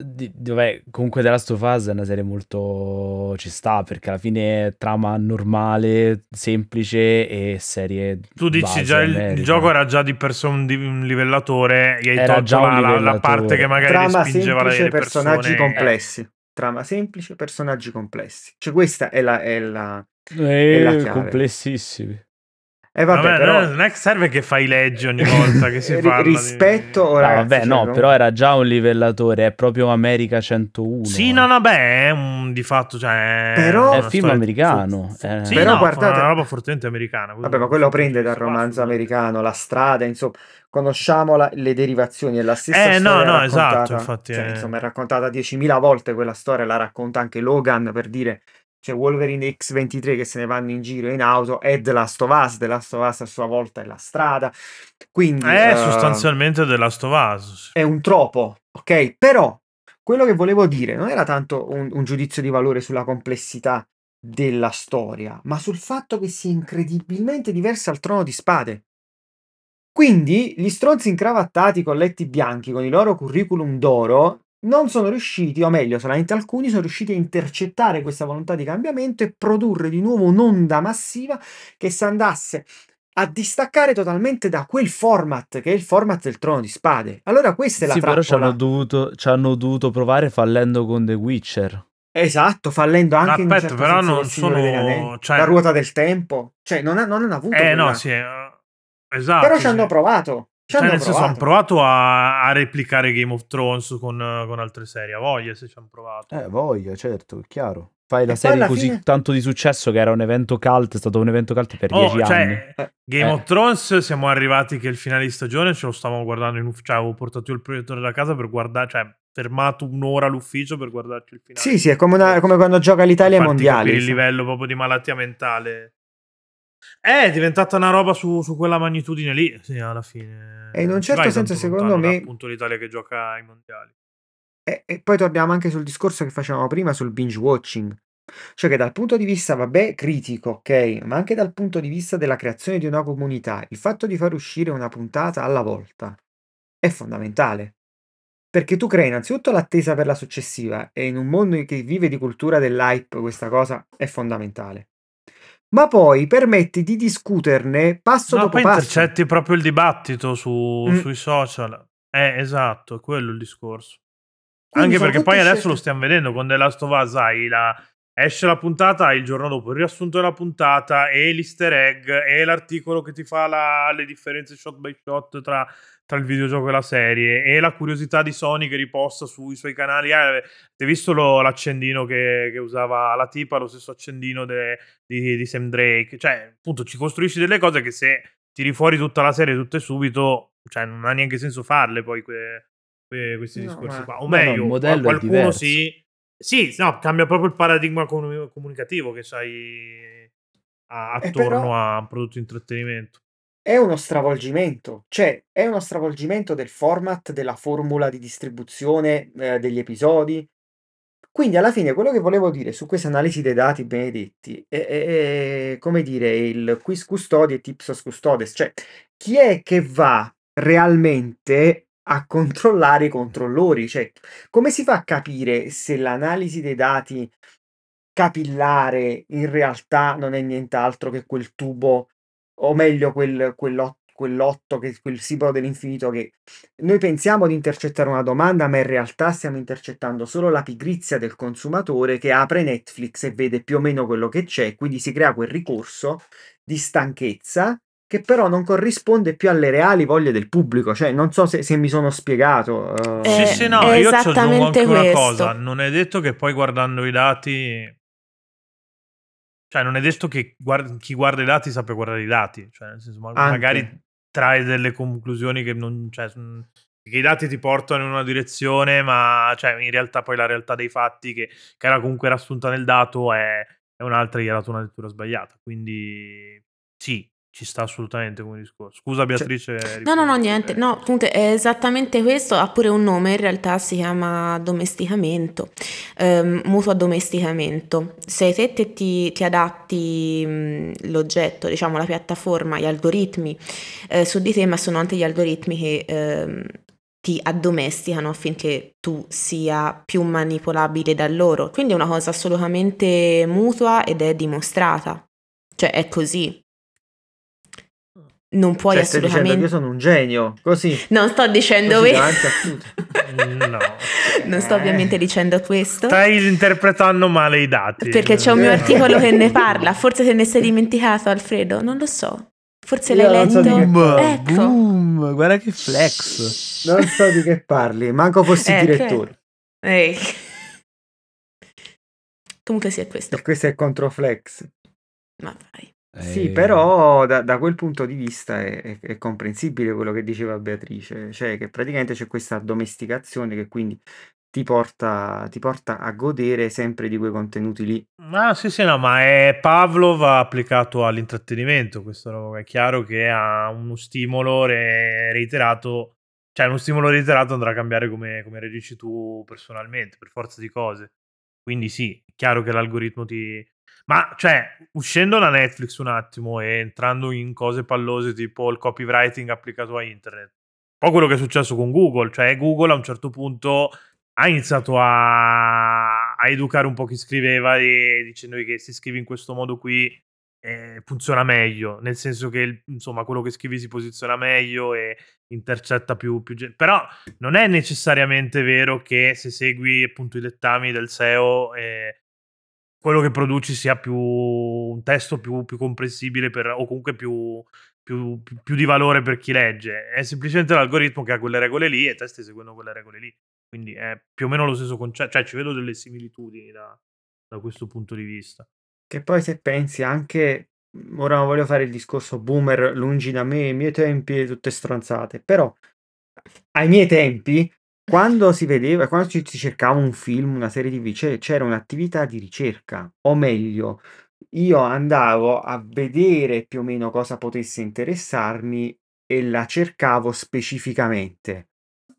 di- Vabbè, comunque The Last of Us è una serie molto ci sta perché alla fine è trama normale, semplice e serie Tu dici base già il, il gioco era già di per sé un, di- un livellatore, gli hai Era tolto già un la, la- la parte che magari Trama respingeva semplice, le personaggi persone. complessi. Trama semplice, personaggi complessi. Cioè questa è la... È la... Eh, la chiave. complessissimi. Eh, vabbè, Vabbè, però... non è che serve che fai leggi ogni volta che si parla. di- rispetto No, ora, ragazzi, vabbè, cioè, no, comunque- però era già un livellatore, è proprio America 101. Sì, no, no, beh, è un di fatto, cioè... Però- È una film storia- americano. fu- eh. Sì, Però no, guardate- fa una roba fortemente americana. Vabbè, ma quello prende dal romanzo americano, la strada, insomma, conosciamo la- le derivazioni, è la stessa Eh, no, storia no, raccontata, esatto, infatti, cioè, eh. insomma, è raccontata 10.000 volte quella storia, la racconta anche Logan, per dire, c'è Wolverine X23 che se ne vanno in giro in auto, è The Last of Us, The Last of Us a sua volta è la strada, quindi... È eh, sostanzialmente The Last of Us. è un troppo, ok? Però quello che volevo dire non era tanto un, un giudizio di valore sulla complessità della storia, ma sul fatto che sia incredibilmente diversa al trono di spade. Quindi gli stronzi incravattati con letti bianchi, con i loro curriculum d'oro, non sono riusciti, o meglio, solamente alcuni sono riusciti a intercettare questa volontà di cambiamento e produrre di nuovo un'onda massiva che si andasse a distaccare totalmente da quel format che è il format del trono di spade. Allora questa è la Sì, però ci trappola. hanno, dovuto, ci hanno dovuto provare fallendo con The Witcher. Esatto, fallendo anche in un Aspetta, certo però senso non sono- Anelli. cioè- La ruota del tempo. Cioè, non, ha- non hanno avuto Eh, quella- no, sì. eh, Esatto. Però ci sì. hanno provato. Ci Cioè, nel senso, hanno provato. provato a, a replicare Game of Thrones con, con altre serie. A voglia se ci hanno provato. Eh, voglia, certo, è chiaro. Fai la E serie così fine- tanto di successo che era un evento cult, è stato un evento cult per Oh, dieci cioè, anni. Eh. Game Eh. of Thrones siamo arrivati che il finale di stagione ce lo stavamo guardando in ufficio. Cioè, avevo portato io il proiettore da casa per guardare, cioè, fermato un'ora l'ufficio per guardarci il finale. Sì, sì, è come, una- come quando gioca l'Italia ai mondiali. il livello proprio di malattia mentale. Eh, È diventata una roba su, su quella magnitudine lì, sì, alla fine. E in un certo senso, secondo me- appunto l'Italia che gioca ai mondiali. E, e poi torniamo anche sul discorso che facevamo prima sul binge watching. Cioè che dal punto di vista, vabbè, critico, ok, ma anche dal punto di vista della creazione di una comunità, il fatto di far uscire una puntata alla volta è fondamentale. Perché tu crei innanzitutto l'attesa per la successiva e in un mondo che vive di cultura dell'hype questa cosa è fondamentale. Ma poi permetti di discuterne passo No, dopo poi passo. intercetti proprio il dibattito su- Mm. sui social. Eh, esatto, è quello il discorso. Quindi Anche perché poi adesso scelte- lo stiamo vedendo con The Last of Us, hai la... esce la puntata, il giorno dopo il riassunto della puntata e l'easter egg e l'articolo che ti fa la- le differenze shot by shot tra, tra il videogioco e la serie e la curiosità di Sony che riposta sui suoi canali. Eh, hai visto lo- l'accendino che, che usava la tipa, lo stesso accendino de- di, di Sam Drake? Cioè, appunto, ci costruisci delle cose che se tiri fuori tutta la serie tutte subito, cioè non ha neanche senso farle poi que- que- questi No, discorsi ma- qua. O no, meglio, modello è qualcuno sì. Sì, no, cambia proprio il paradigma comu- comunicativo che sai Eh, attorno però- a un prodotto di intrattenimento. È uno stravolgimento, cioè è uno stravolgimento del format, della formula di distribuzione eh, degli episodi. Quindi alla fine quello che volevo dire su questa analisi dei dati benedetti è, è- è, come dire il quis custodi e tipsos custodes, cioè chi è che va realmente a controllare i controllori. Cioè, come si fa a capire se l'analisi dei dati capillare in realtà non è nient'altro che quel tubo, o meglio quel, quell'otto quell'otto, che, quel simbolo dell'infinito che noi pensiamo di intercettare una domanda, ma in realtà stiamo intercettando solo la pigrizia del consumatore che apre Netflix e vede più o meno quello che c'è, quindi si crea quel ricorso di stanchezza che però non corrisponde più alle reali voglie del pubblico. Cioè, non so se, se mi sono spiegato. uh, Eh, Sì, sì, no, è io ci aggiungo esattamente anche una questo. cosa. Non è detto che poi guardando i dati... Cioè, non è detto che guard- chi guarda i dati sappia guardare i dati. Cioè, nel senso, Anche. magari trae delle conclusioni che non... Cioè, che i dati ti portano in una direzione, ma cioè, in realtà poi la realtà dei fatti che, che era comunque rassunta nel dato è, è un'altra e gli ha dato una lettura sbagliata. Quindi sì, ci sta assolutamente come discorso. Scusa Beatrice. No, no, no, riprendi. niente. No, appunto è esattamente questo. Ha pure un nome, in realtà si chiama domesticamento, ehm, mutuo addomesticamento. Se te, te ti, ti adatti mh, l'oggetto, diciamo la piattaforma, gli algoritmi eh, su di te, ma sono anche gli algoritmi che ehm, ti addomesticano affinché tu sia più manipolabile da loro. Quindi è una cosa assolutamente mutua ed è dimostrata. Cioè è così. Non puoi cioè, stai dicendo che assolutamente... io sono un genio, così. Non sto dicendo Così questo. davanti a tutti. No. Non sto Eh. ovviamente dicendo questo. Stai interpretando male i dati. Perché c'è un mio Eh. articolo che ne parla. Forse te ne sei dimenticato, Alfredo. Non lo so. Forse Io l'hai non so letto. che Boom, Ecco. boom, guarda che flex. Non so di che parli, manco fossi Eh, direttore. Eh. Comunque è questo. E questo è controflex. Ma vai. Sì, Eh, però da, da quel punto di vista è, è- è comprensibile quello che diceva Beatrice, cioè che praticamente c'è questa domesticazione che quindi ti porta, ti porta a godere sempre di quei contenuti lì. Ah, sì, sì, no, ma è Pavlov applicato all'intrattenimento. Questo roba. è chiaro che ha uno stimolo re- reiterato, cioè uno stimolo reiterato andrà a cambiare come, come reagisci tu personalmente, per forza di cose. Quindi sì, è chiaro che l'algoritmo ti... Ma, cioè, uscendo da Netflix un attimo e entrando in cose pallose tipo il copywriting applicato a internet, un po' quello che è successo con Google, cioè Google a un certo punto ha iniziato a, a educare un po' chi scriveva e dicendogli che se scrivi in questo modo qui eh, funziona meglio, nel senso che insomma quello che scrivi si posiziona meglio e intercetta più, più gente. Però non è necessariamente vero che se segui appunto i dettami del SEO eh, quello che produci sia più un testo più, più comprensibile per, o comunque più, più, più- di valore per chi legge. È semplicemente l'algoritmo che ha quelle regole lì e te stai seguendo quelle regole lì. Quindi è più o meno lo stesso concetto, cioè ci vedo delle similitudini da, da questo punto di vista. Che poi se pensi anche, ora non voglio fare il discorso boomer, lungi da me, i miei tempi, tutte stronzate, però ai miei tempi, quando si vedeva, quando ci- si cercava un film, una serie TV, c'era un'attività di ricerca, o meglio, io andavo a vedere più o meno cosa potesse interessarmi e la cercavo specificamente.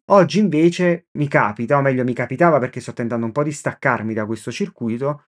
Oggi invece mi capita, o meglio mi capitava perché sto tentando un po' di staccarmi da questo circuito,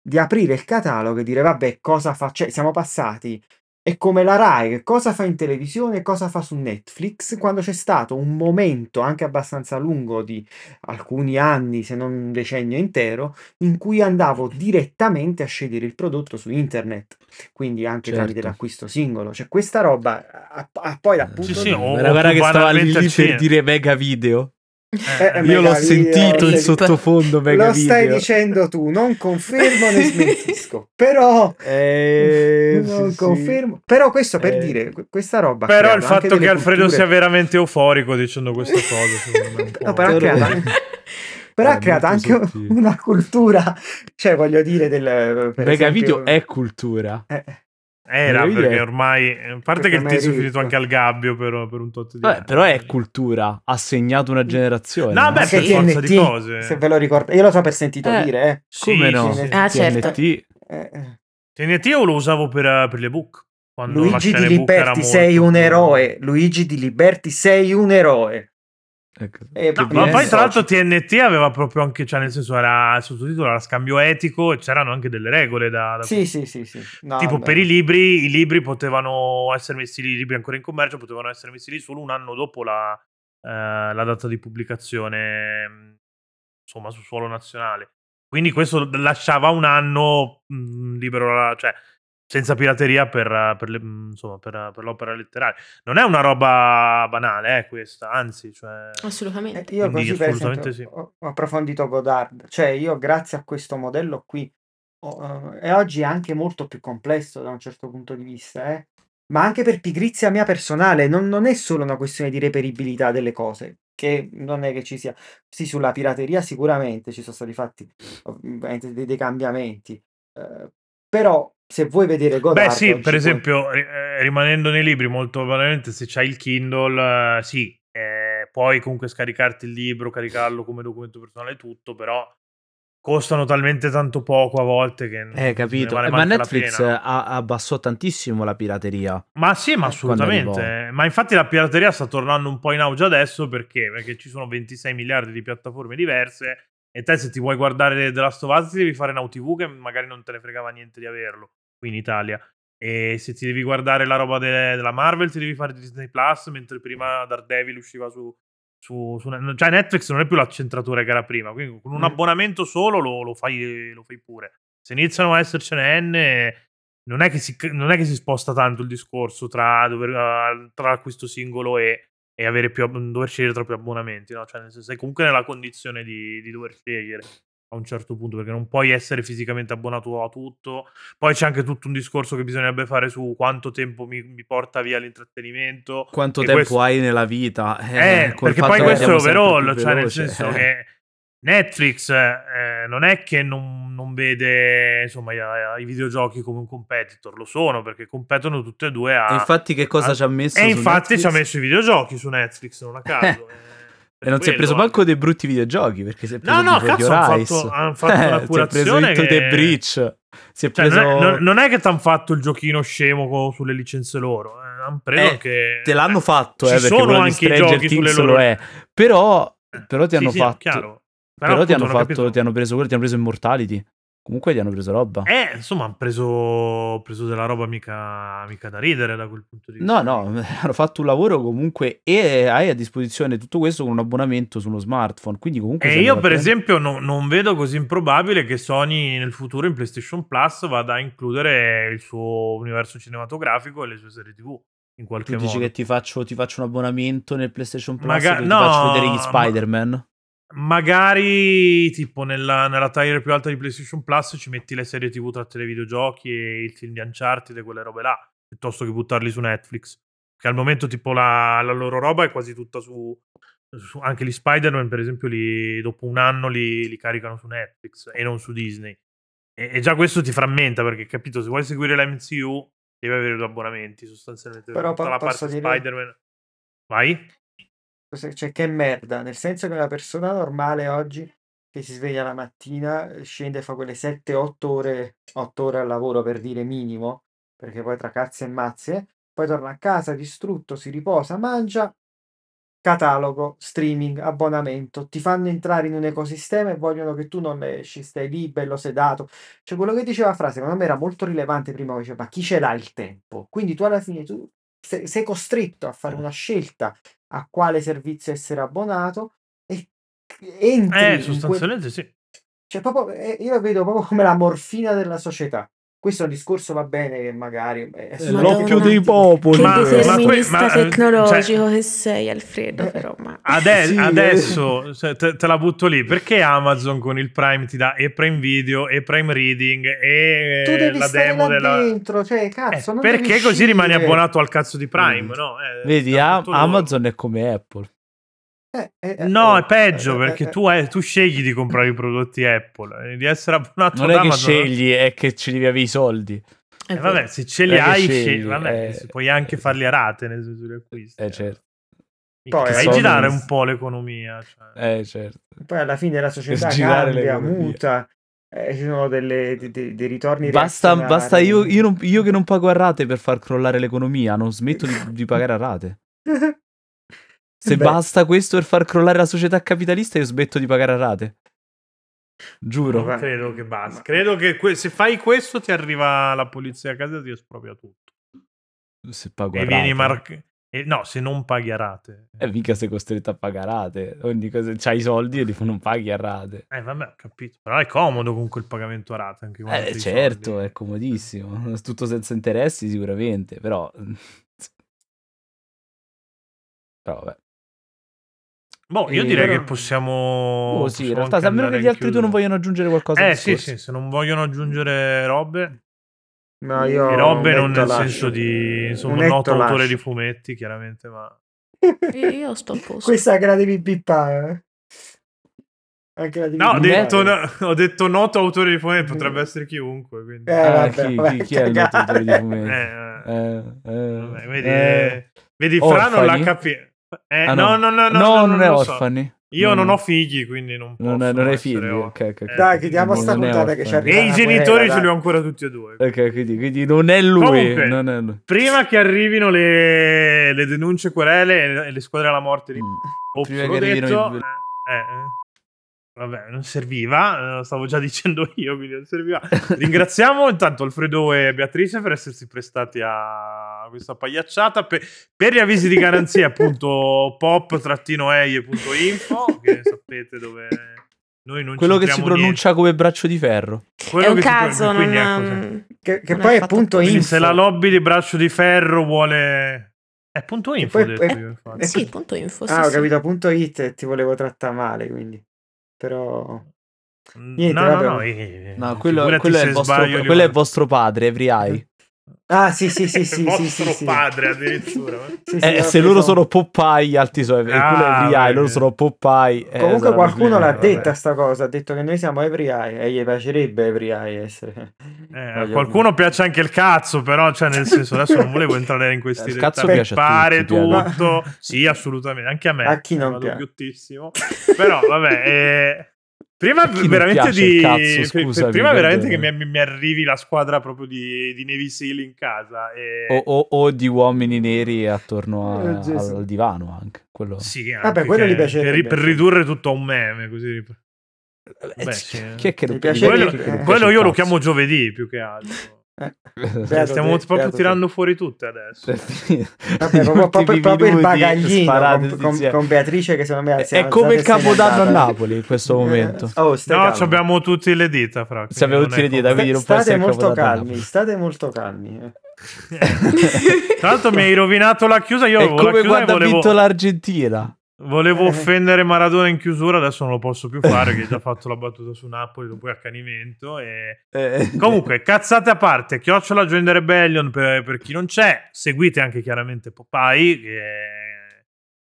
di aprire il catalogo e dire vabbè cosa fa, cioè siamo passati, è come la Rai, che cosa fa in televisione e cosa fa su Netflix, quando c'è stato un momento anche abbastanza lungo di alcuni anni, se non un decennio intero, in cui andavo direttamente a scegliere il prodotto su internet, quindi anche tramite Certo. l'acquisto singolo, cioè questa roba, a- a- poi dal punto Sì, di sì, o- Guarda, guarda più che stava lì, per dire mega video. Eh, Eh, Io l'ho mega sentito video, in Rip. sottofondo mega Lo stai video. dicendo tu, non confermo né smentisco, però Eh, non sì, sì. confermo. Però questo per Eh. dire, que- questa roba Però il anche fatto che Alfredo culture- sia veramente euforico dicendo questa cosa. No, però ha Però- creato, però ha creato anche sottile. una cultura, cioè voglio dire del per Mega esempio- video è cultura. eh, Era perché ormai, a parte Perché che il tizio è finito anche al gabbio per, per un tot di Vabbè, anni. però è cultura, ha segnato una generazione. No, beh, anche per forza di cose. se ve lo ricordate, io lo so per sentito Eh. dire, eh. Come Sì, no? sì, sì. Ah, certo. TNT. Eh, eh. TNT io lo usavo per, per le book. Luigi di Liberti sei un eroe, Luigi di Liberti sei un eroe. Ecco. No, ma poi tra l'altro TNT aveva proprio anche, cioè nel senso era il sottotitolo era scambio etico e c'erano anche delle regole da, da Sì, sì, sì, sì. No, tipo vabbè. per i libri, i libri potevano essere messi lì, i libri ancora in commercio potevano essere messi lì solo un anno dopo la, eh, la data di pubblicazione, insomma, sul suolo nazionale. Quindi questo lasciava un anno mh, libero, cioè senza pirateria per, per, le- mh, insomma, per- per l'opera letteraria. Non è una roba banale, eh, questa, anzi, cioè, Eh, Assolutamente. io quindi così per assolutamente esempio sì. ho, ho approfondito Godard, cioè io grazie a questo modello qui, ho- eh, e oggi è anche molto più complesso da un certo punto di vista, eh, ma anche per pigrizia mia personale, non, non è solo una questione di reperibilità delle cose, che non è che ci sia, sì, sulla pirateria sicuramente ci sono stati fatti ovviamente dei, dei cambiamenti, eh, però se vuoi vedere Beh, Godard sì, oggi per puoi- esempio, eh, rimanendo nei libri, molto banalmente, se c'hai il Kindle, sì, eh, puoi comunque scaricarti il libro, caricarlo come documento personale tutto, però costano talmente tanto poco a volte che Eh, capito. vale ma Netflix abbassò tantissimo la pirateria. Ma sì, ma Eh, assolutamente. Ma infatti la pirateria sta tornando un po' in auge adesso perché? Perché ci sono 26 miliardi di piattaforme diverse e te se ti vuoi guardare The Last of Us ti devi fare Now TV che magari non te ne fregava niente di averlo qui in Italia. E se ti devi guardare la roba de- della Marvel ti devi fare Disney Plus, mentre prima Daredevil usciva su... su, su cioè Netflix non è più l'accentratore che era prima, quindi con un Mm. abbonamento solo lo, lo fai, lo fai pure. Se iniziano a essercene N, non è che si, non è che si sposta tanto il discorso tra, dover, tra l'acquisto singolo e, e avere più, dover scegliere tra più abbonamenti, no? Cioè, nel senso, sei comunque nella condizione di, di dover scegliere a un certo punto, perché non puoi essere fisicamente abbonato a tutto. Poi c'è anche tutto un discorso che bisognerebbe fare su quanto tempo mi, mi porta via l'intrattenimento. Quanto tempo questo- hai nella vita? eh, col perché poi questo è overall, cioè nel senso eh. che Netflix eh, non è che non, non vede insomma i, i videogiochi come un competitor, lo sono perché competono tutte e due a... E infatti che cosa a- ci ha messo E infatti Netflix? ci ha messo i videogiochi su Netflix, non a caso. eh, E non si è preso manco dei brutti videogiochi perché si è preso No, no, cazzo, The han Rise. fatto- han fatto Eh, si è preso curazione che- the Breach. Si è Cioè, preso... non, è, non- è che ti hanno fatto il giochino scemo co- sulle licenze loro, eh, hanno preso Eh, anche... Te l'hanno fatto, Ci eh, perché sono anche i giochi sulle Things loro... lo è. Però, però ti Sì, hanno sì, fatto... Però, ti appunto hanno non ho fatto, capito- ti hanno preso quello, ti hanno preso Immortality. Comunque ti hanno preso roba. Eh, insomma, hanno preso, preso della roba mica, mica da ridere da quel punto di No, vista. no, hanno fatto un lavoro comunque e hai a disposizione tutto questo con un abbonamento su uno smartphone. Quindi comunque E sei io, per prendere- esempio, no- non vedo così improbabile che Sony nel futuro in PlayStation Plus vada a includere il suo universo cinematografico e le sue serie TV in qualche Tu dici modo. che ti faccio, ti faccio un abbonamento nel PlayStation Plus Maga- dove ti no, faccio vedere gli ma- Spider-Man? Magari tipo nella, nella tier più alta di PlayStation Plus ci metti le serie TV tratte dai videogiochi e il film di Uncharted e quelle robe là, piuttosto che buttarli su Netflix. Che al momento tipo la, la loro roba è quasi tutta su, su- anche gli Spider-Man per esempio li, dopo un anno li, li caricano su Netflix e non su Disney. E, e già questo ti frammenta perché capito se vuoi seguire la MCU devi avere due abbonamenti sostanzialmente. Però tutta po- la parte dire- Spider-Man. Vai? Cos'è- Cioè, che merda, nel senso che una persona normale oggi che si sveglia la mattina, eh, scende e fa quelle 7-8 ore, 8 ore al lavoro per dire minimo, perché poi tra cazzi e mazze, poi torna a casa distrutto, si riposa, mangia, catalogo, streaming, abbonamento, ti fanno entrare in un ecosistema e vogliono che tu non esci, stai lì, bello sedato. Cioè, quello che diceva Fra, secondo me era molto rilevante prima, diceva, ma chi ce l'ha il tempo? Quindi tu alla fine tu sei, sei costretto a fare una scelta a quale servizio essere abbonato e entri Eh, in quel- sostanzialmente sì. cioè, proprio, eh, io la vedo proprio come la morfina della società. Questo è un discorso va bene che magari è È solo l'occhio dei popoli. Che Ma- ma ma, eh, tecnologico che sei, Alfredo, Eh, però. Ma... Ade- Sì, adesso cioè, te, te la butto lì perché Amazon con il Prime ti dà e Prime Video e Prime Reading e tu devi la stare demo là della dentro, cioè, Eh, cazzo, non perché così rimani uscire. abbonato al cazzo di Prime Mm. no? Eh, Vedi, a-. Amazon è come Apple. Eh, eh, eh, no eh, è peggio eh, perché eh, tu, hai- tu scegli di comprare i prodotti Apple di essere abbonato Non è che scegli, è che ci devi avere i soldi. Eh, vabbè se ce li hai scegli, scegli, vabbè, eh, puoi anche farli a rate nel senso di acquisti Eh, certo. Poi, fai girare un po' l'economia cioè. Eh, certo. Poi alla fine la società cambia, l'economia. muta, eh, ci sono delle, de- de- dei ritorni Basta, basta io, io, non- io che non pago a rate per far crollare l'economia, non smetto di, di pagare a rate. Se Beh, basta questo per far crollare la società capitalista, io smetto di pagare a rate. Giuro. Ma- credo che basta ma- credo che que- se fai questo ti arriva la polizia a casa e ti espropria tutto Se pago a e vieni, rate. mar- E no, se non paghi a rate. E mica sei costretto a pagare a rate. Ogni cosa, c'hai i soldi e li non paghi a rate. Eh, vabbè, ho capito. Però è comodo comunque il pagamento a rate. Anche quando Eh, certo, soldi. è comodissimo. Tutto senza interessi sicuramente, però... Però vabbè. Boh, io Eh, direi però- che possiamo. Oh, sì, in possiamo realtà, anche a meno che gli in altri due non vogliono aggiungere qualcosa. al Eh, sì, sì, se non vogliono aggiungere robe. No, io E robe non nel lascio. senso di. Insomma, noto netto autore lascio. di fumetti, chiaramente, ma. Io, sto a posto. Questa che la devi pippare. eh. Anche la devi No, ho detto, no- ho detto noto autore di fumetti, potrebbe essere chiunque. Quindi... Eh, Ah, vabbè, chi, vai chi- chi è il noto autore di cagare. fumetti? Eh, Eh, eh, eh, vabbè, vedi, eh. vedi Fra non l'ha capito. Eh, Ah, no, no, no, no, No, non è orfani. Io No, non no. ho figli, quindi non posso Non, è- non hai figli. orfano. Ok, ok, ok. Eh, Dai, chiudiamo sta puntata che ci arriva. E i genitori ce li ho ancora tutti e due. Ok, quindi, quindi non è lui. Comunque, non è lui. Prima che arrivino le, le denunce, querele e le squadre alla morte di Mm. Prima l'ho che arrivino detto, i- eh, eh, vabbè, non serviva, eh, lo stavo già dicendo io, quindi non serviva. Ringraziamo intanto Alfredo e Beatrice per essersi prestati a questa pagliacciata. Per, per gli avvisi di garanzia, appunto, pop-eie.info, che sapete dove noi non Quello che si pronuncia come braccio di ferro. niente. Quello è un caso, non, quindi ecco. Che, che Non poi è è fatto punto apposta. Quindi info. se la lobby di braccio di ferro vuole... È punto info, poi- io, infatti. eh, Sì, punto info. sì, Ah, ho sì. capito punto it e ti volevo trattare male, quindi. Però... niente, no, no, no, eh, No, quello, quello è, vostro, quello è vostro padre, Every Eye. Ah, sì, sì, sì, Il sì, sì, vostro sì, sì. padre addirittura. eh. Sì, sì, Eh, se loro preso- sono Popeye, altri sono e quello è Ah, Every Eye, vedi. loro sono Popeye. eh, Comunque saranno qualcuno l'ha vabbè. detta sta cosa, ha detto che noi siamo Every Eye e gli piacerebbe Every Eye essere. Eh, a qualcuno piace anche il cazzo, però, cioè, nel senso, adesso non volevo entrare in questi Il dettagli. cazzo piace a Pare tutti, tutto. Sì, assolutamente, anche a me. A chi non piace? Però, vabbè, eh, prima veramente piace di... cazzo, scusami, prima veramente che mi, mi arrivi la squadra proprio di, di Navy Seal in casa. E... O, o- o di uomini neri attorno a- Gesù. al divano anche. Quello... Sì, Vabbè, anche quello che- gli piacerebbe, per, per ridurre tutto a un meme, così. Eh, Beh. Chi è che non piace- Quello, quello piace io lo chiamo giovedì più che altro. Eh, beato stiamo te, proprio te. tirando fuori tutte adesso. Vabbè, proprio, proprio- proprio il bagaglino con, con- con Beatrice che secondo me È- come il capodanno a. Napoli in questo momento. Eh, oh, stai No, calmo. ci abbiamo tutti le dita, fra. abbiamo è le dita, quindi non state molto calmi, state molto calmi. eh. Tra l'altro mi hai rovinato la chiusa. Io È avevo la come chiusa e quando ha volevo, vinto l'Argentina. Volevo Eh. offendere Maradona in chiusura, adesso non lo posso più fare, che hai già fatto la battuta su Napoli dopo accanimento. E... Eh, Comunque, cazzate a parte, chiocciola Join the Rebellion per, per chi non c'è. Seguite anche chiaramente Popeye. Che...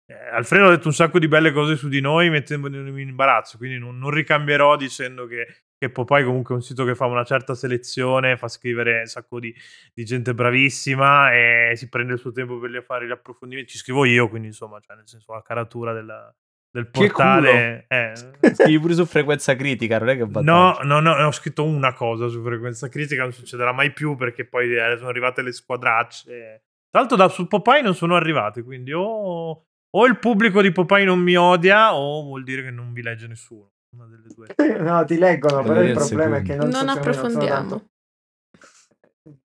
eh, Alfredo ha detto un sacco di belle cose su di noi, mettendomi in imbarazzo. Quindi non, non ricambierò dicendo che, che Popeye comunque è un sito che fa una certa selezione, fa scrivere un sacco di, di gente bravissima e si prende il suo tempo per gli fare gli approfondimenti. Ci scrivo io, quindi insomma, cioè, nel senso la caratura della- del portale. eh, Scrivi pure su frequenza critica, non è che No, no, no, ho scritto una cosa su frequenza critica, non succederà mai più perché poi eh, sono arrivate le squadracce. Tra l'altro da su Popeye non sono arrivate, quindi o, o il pubblico di Popeye non mi odia o vuol dire che non vi legge nessuno. Una delle due. No, ti leggono, però il problema è che non, Non sono approfondiamo. tanto-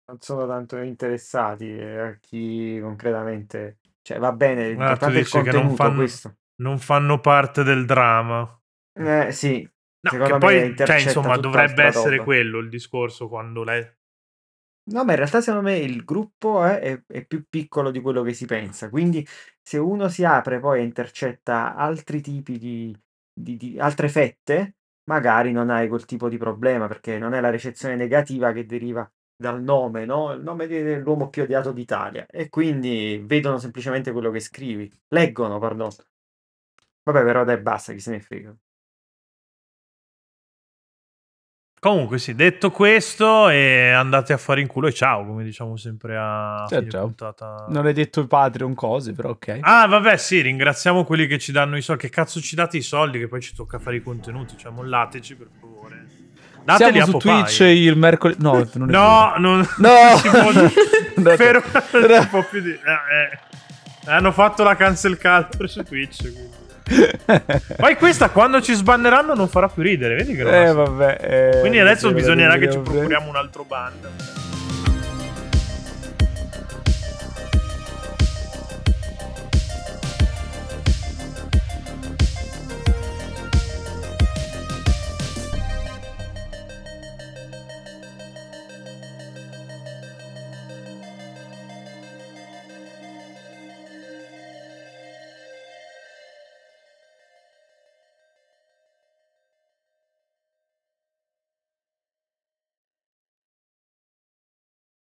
non sono tanto interessati a chi concretamente... Cioè, va bene, Ah, tu dici che non contenuto, fanno- questo. Non fanno parte del dramma. Eh, sì, No, che poi, cioè, insomma, dovrebbe essere roba. quello il discorso quando lei... No, ma in realtà secondo me il gruppo è, è- è più piccolo di quello che si pensa, quindi se uno si apre poi e intercetta altri tipi di, di- di- altre fette, magari non hai quel tipo di problema, perché non è la ricezione negativa che deriva dal nome, no? Il nome de- dell'uomo più odiato d'Italia, e quindi vedono semplicemente quello che scrivi, leggono, perdono. Vabbè, però dai, basta, chi se ne frega. Comunque sì, detto questo, e andate a fare in culo e ciao, come diciamo sempre a Ciao, ciao. puntata. Non hai detto Patreon cose, però ok. Ah, vabbè, sì, ringraziamo quelli che ci danno i soldi. Che cazzo ci date i soldi? Che poi ci tocca fare i contenuti. Cioè, mollateci per favore. Dateli Siamo su Popeye. Twitch il mercoledì. No, non è No, non, No! non si può dire. Però non si può più dire. Eh, eh. Hanno fatto la cancel culture su Twitch. quindi. Poi questa, quando ci sbanneranno, non farà più ridere. Vedi che Eh, vabbè. eh, Quindi adesso bisognerà che ci procuriamo un altro band.